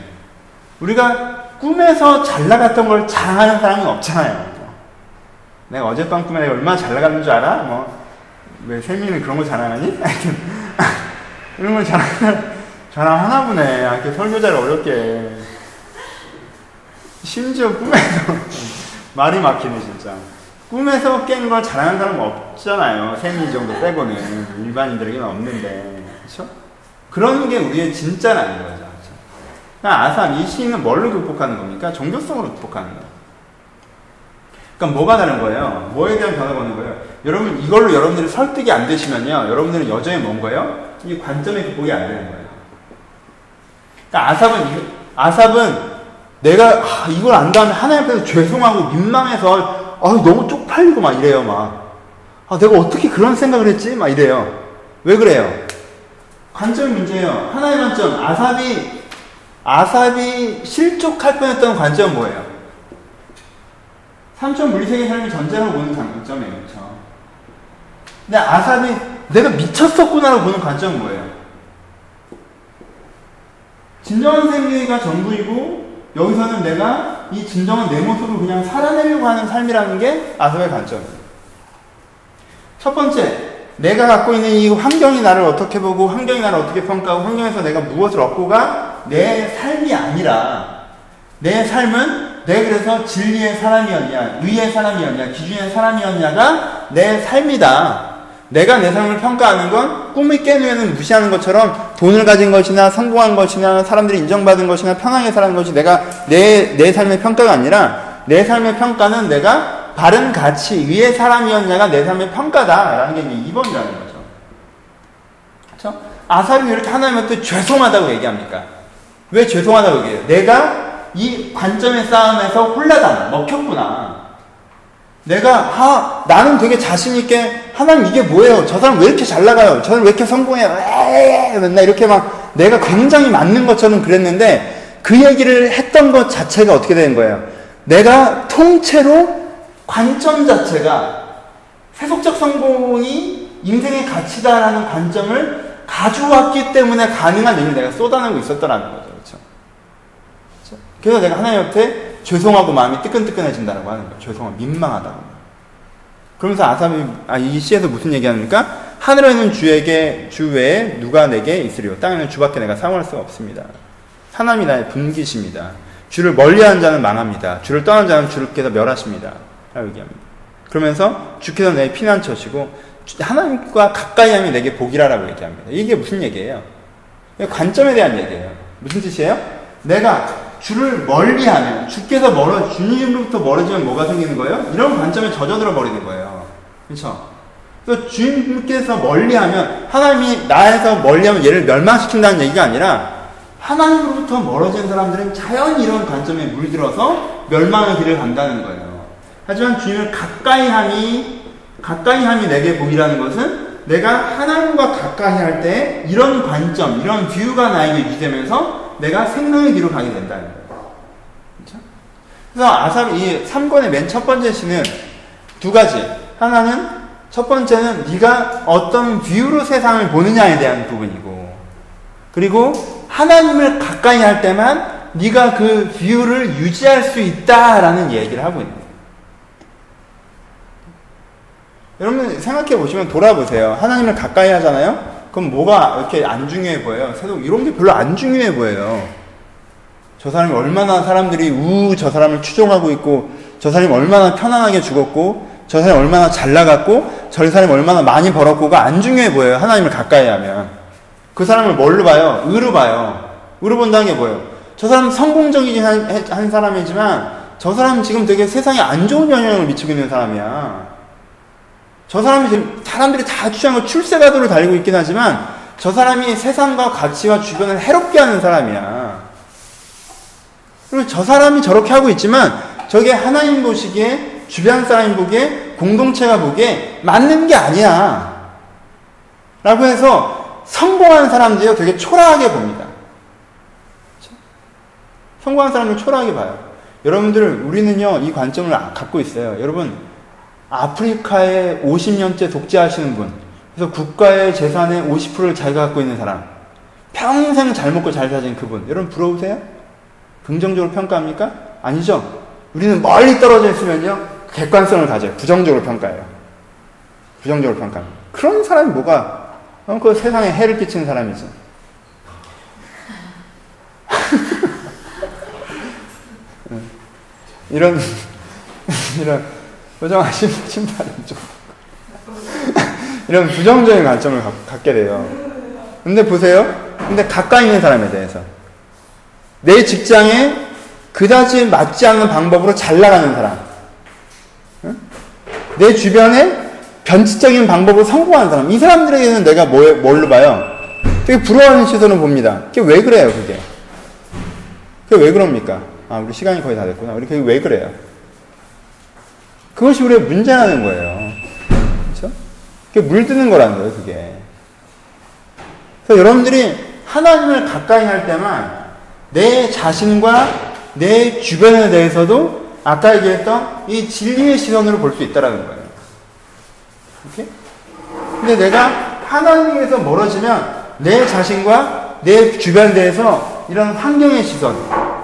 우리가 꿈에서 잘 나갔던 걸 자랑하는 사람은 없잖아요. 내가 어젯밤 꿈에 내가 얼마나 잘 나갔는 줄 알아? 뭐, 왜 세미는 그런 거 자랑하니? 이런 걸 자랑, 자랑하나 보네. 아, 이렇게 설교자를 어렵게. 심지어 꿈에서 말이 막히네, 진짜. 꿈에서 깬 걸 자랑하는 사람은 없잖아요. 세미 정도 빼고는. 일반인들에게는 없는데. 그쵸? 그런 게 우리의 진짜라는 거죠. 그러니까 아삼, 이 시인은 뭘로 극복하는 겁니까? 종교성으로 극복하는 거예요. 그러니까 뭐가 다른 거예요? 뭐에 대한 변화가 오는 거예요? 여러분, 이걸로 여러분들이 설득이 안 되시면요. 여러분들은 여전히 뭔 거예요? 이 관점의 극복이 안 되는 거예요. 그러니까 아삽은, 아삽은 내가 아, 이걸 안다면 하나님 앞에서 죄송하고 민망해서 아, 너무 쪽팔리고 막 이래요, 막. 아, 내가 어떻게 그런 생각을 했지? 막 이래요. 왜 그래요? 관점 문제예요. 하나의 관점. 아삽이 아삽이 실족할 뻔했던 관점은 뭐예요? 삼천 물리세계 삶이 전제라고 보는 관점이에요. 그렇죠? 근데 아삽이 내가 미쳤었구나라고 보는 관점은 뭐예요? 진정한 생계가 전부이고 여기서는 내가 이 진정한 내 모습을 그냥 살아내려고 하는 삶이라는 게 아삽의 관점이에요. 첫 번째, 내가 갖고 있는 이 환경이 나를 어떻게 보고 환경이 나를 어떻게 평가하고 환경에서 내가 무엇을 얻고가 내 삶이 아니라 내 삶은 내 그래서 진리의 사람이었냐 의의 사람이었냐 기준의 사람이었냐가 내 삶이다. 내가 내 삶을 평가하는 건 꿈을 깬 후에는 무시하는 것처럼 돈을 가진 것이나 성공한 것이나 사람들이 인정받은 것이나 편하게 사는 것이 내가 내, 내 삶의 평가가 아니라 내 삶의 평가는 내가 바른 가치 위의 사람이었냐가 내 삶의 평가다라는 게 이제 2번이라는 거죠. 그렇죠? 아삽이 이렇게 하나님한테 죄송하다고 얘기합니까? 왜 죄송하다고 얘기해요? 내가 이 관점의 싸움에서 홀라당 먹혔구나. 내가 아 나는 되게 자신 있게 하나님 이게 뭐예요? 저 사람 왜 이렇게 잘 나가요? 저는 왜 이렇게 성공해요? 에이, 맨날 이렇게 막 내가 굉장히 맞는 것처럼 그랬는데 그 얘기를 했던 것 자체가 어떻게 되는 거예요? 내가 통째로 관점 자체가 세속적 성공이 인생의 가치다라는 관점을 가져왔기 때문에 가능한 일을 내가 쏟아내고 있었더라는 거죠. 그래서 내가 하나님한테 죄송하고 마음이 뜨끈뜨끈해진다고 하는 거예요. 죄송하고 민망하다고. 그러면서 아삼이 아, 이 시에서 무슨 얘기합니까? 하늘에는 주에게 주 외에 누가 내게 있으리요. 땅에는 주밖에 내가 사용할 수가 없습니다. 하나님이 나의 분기십니다. 주를 멀리하는 자는 망합니다. 주를 떠난 자는 주께서 멸하십니다. 라고 얘기합니다. 그러면서 주께서 내 피난처시고 하나님과 가까이 하면 내게 복이라라고 얘기합니다. 이게 무슨 얘기예요? 관점에 대한 얘기예요. 무슨 뜻이에요? 내가 주를 멀리하면 주께서 멀어 주님으로부터 멀어지면 뭐가 생기는 거예요? 이런 관점에 젖어들어 버리는 거예요. 그렇죠? 주님께서 멀리하면 하나님이 나에서 멀리하면 얘를 멸망시킨다는 얘기가 아니라 하나님으로부터 멀어진 사람들은 자연히 이런 관점에 물들어서 멸망의 길을 간다는 거예요. 하지만 주님을 가까이 함이 가까이 함이 내게 복이라는 것은 내가 하나님과 가까이 할 때 이런 관점, 이런 뷰가 나에게 유지되면서 내가 생명의 길로 가게 거예요. 그렇죠? 그래서 아삽 이 3권의 맨 첫 번째 시는 두 가지. 하나는 첫 번째는 네가 어떤 view로 세상을 보느냐에 대한 부분이고 그리고 하나님을 가까이 할 때만 네가 그 view를 유지할 수 있다라는 얘기를 하고 있는 거예요. 여러분 생각해 보시면 돌아보세요. 하나님을 가까이 하잖아요? 그럼 뭐가 이렇게 안 중요해 보여요? 세상 이런 게 별로 안 중요해 보여요. 저 사람이 얼마나 사람들이 우 저 사람을 추종하고 있고 저 사람이 얼마나 편안하게 죽었고 저 사람이 얼마나 잘 나갔고 저 사람이 얼마나 많이 벌었고가 안 중요해 보여요. 하나님을 가까이 하면. 그 사람을 뭘로 봐요? 의로 봐요. 의로 본다는 게 뭐예요? 저 사람 성공적이긴 한, 한 사람이지만 저 사람은 지금 되게 세상에 안 좋은 영향을 미치고 있는 사람이야. 저 사람이 사람들이 다거 출세가도를 달리고 있긴 하지만 저 사람이 세상과 가치와 주변을 해롭게 하는 사람이야. 그리고 저 사람이 저렇게 하고 있지만 저게 하나님 보시기에 주변 사람이 보기에 공동체가 보기에 맞는 게 아니야. 라고 해서 성공한 사람들이 되게 초라하게 봅니다. 그렇죠? 성공한 사람을 초라하게 봐요. 여러분들, 우리는요, 이 관점을 아- 갖고 있어요. 여러분, 아프리카에 50년째 독재하시는 분, 그래서 국가의 재산의 50%를 자기가 갖고 있는 사람, 평생 잘 먹고 잘 사신 그분, 여러분 부러우세요? 긍정적으로 평가합니까? 아니죠. 우리는 멀리 떨어져 있으면요, 객관성을 가져요. 부정적으로 평가해요. 부정적으로 평가합니다. 그런 사람이 뭐가, 어, 그 세상에 해를 끼치는 사람이지. 이런, 이런, 부정하신 신발은 좀. 이런 부정적인 관점을 갖, 갖게 돼요. 근데 보세요. 근데 가까이 있는 사람에 대해서. 내 직장에 그다지 맞지 않는 방법으로 잘 나가는 사람. 응? 내 주변에 변칙적인 방법으로 성공하는 사람. 이 사람들에게는 내가 뭐, 뭘로 봐요? 되게 부러워하는 시선을 봅니다. 그게 왜 그래요, 그게? 그게 왜 그럽니까? 아, 우리 시간이 거의 다 됐구나. 우리 그게 왜 그래요? 그것이 우리의 문제라는 거예요. 그렇죠? 그게 물드는 거라는 거예요, 그게. 그래서 여러분들이 하나님을 가까이 할 때만 내 자신과 내 주변에 대해서도 아까 얘기했던 이 진리의 시선으로 볼 수 있다라는 거예요. 이렇게? 근데 내가 하나님에서 멀어지면 내 자신과 내 주변에 대해서 이런 환경의 시선,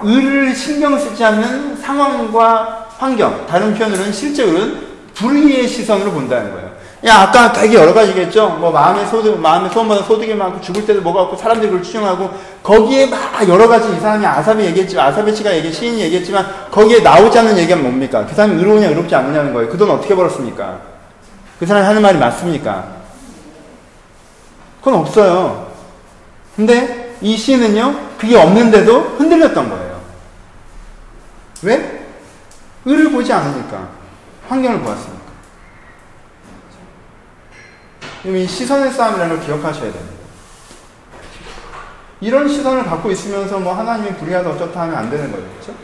의를 신경 쓰지 않는 상황과 환경, 다른 표현으로는 실제로는 불의의 시선으로 본다는 거예요. 야, 아까 되게 여러 가지겠죠? 뭐, 마음의 소득, 마음의 소원보다 소득이 많고, 죽을 때도 뭐가 없고, 사람들이 그걸 추정하고, 거기에 막 여러 가지 이 사람이 아삽이 얘기했지만, 아삽의 씨가 얘기, 시인이 얘기했지만, 거기에 나오지 않는 얘기가 뭡니까? 그 사람이 의로우냐, 의롭지 않느냐는 거예요. 그 돈 어떻게 벌었습니까? 그 사람이 하는 말이 맞습니까? 그건 없어요. 근데 이 시인은요, 그게 없는데도 흔들렸던 거예요. 왜? 의를 보지 않으니까. 환경을 보았으니까. 이 시선의 싸움이라는 걸 기억하셔야 됩니다. 이런 시선을 갖고 있으면서 뭐 하나님이 불의하다 어쩌다 하면 안 되는 거죠. 그렇죠?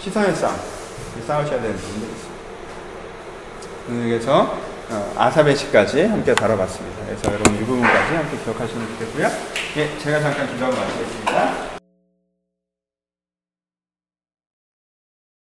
시선의 싸움. 싸우셔야 되는 부분들이 있습니다. 그래서 어, 아사베시까지 함께 다뤄봤습니다. 그래서 여러분 이 부분까지 함께 기억하시면 좋겠고요. 예, 제가 잠깐 기도하고 마치겠습니다.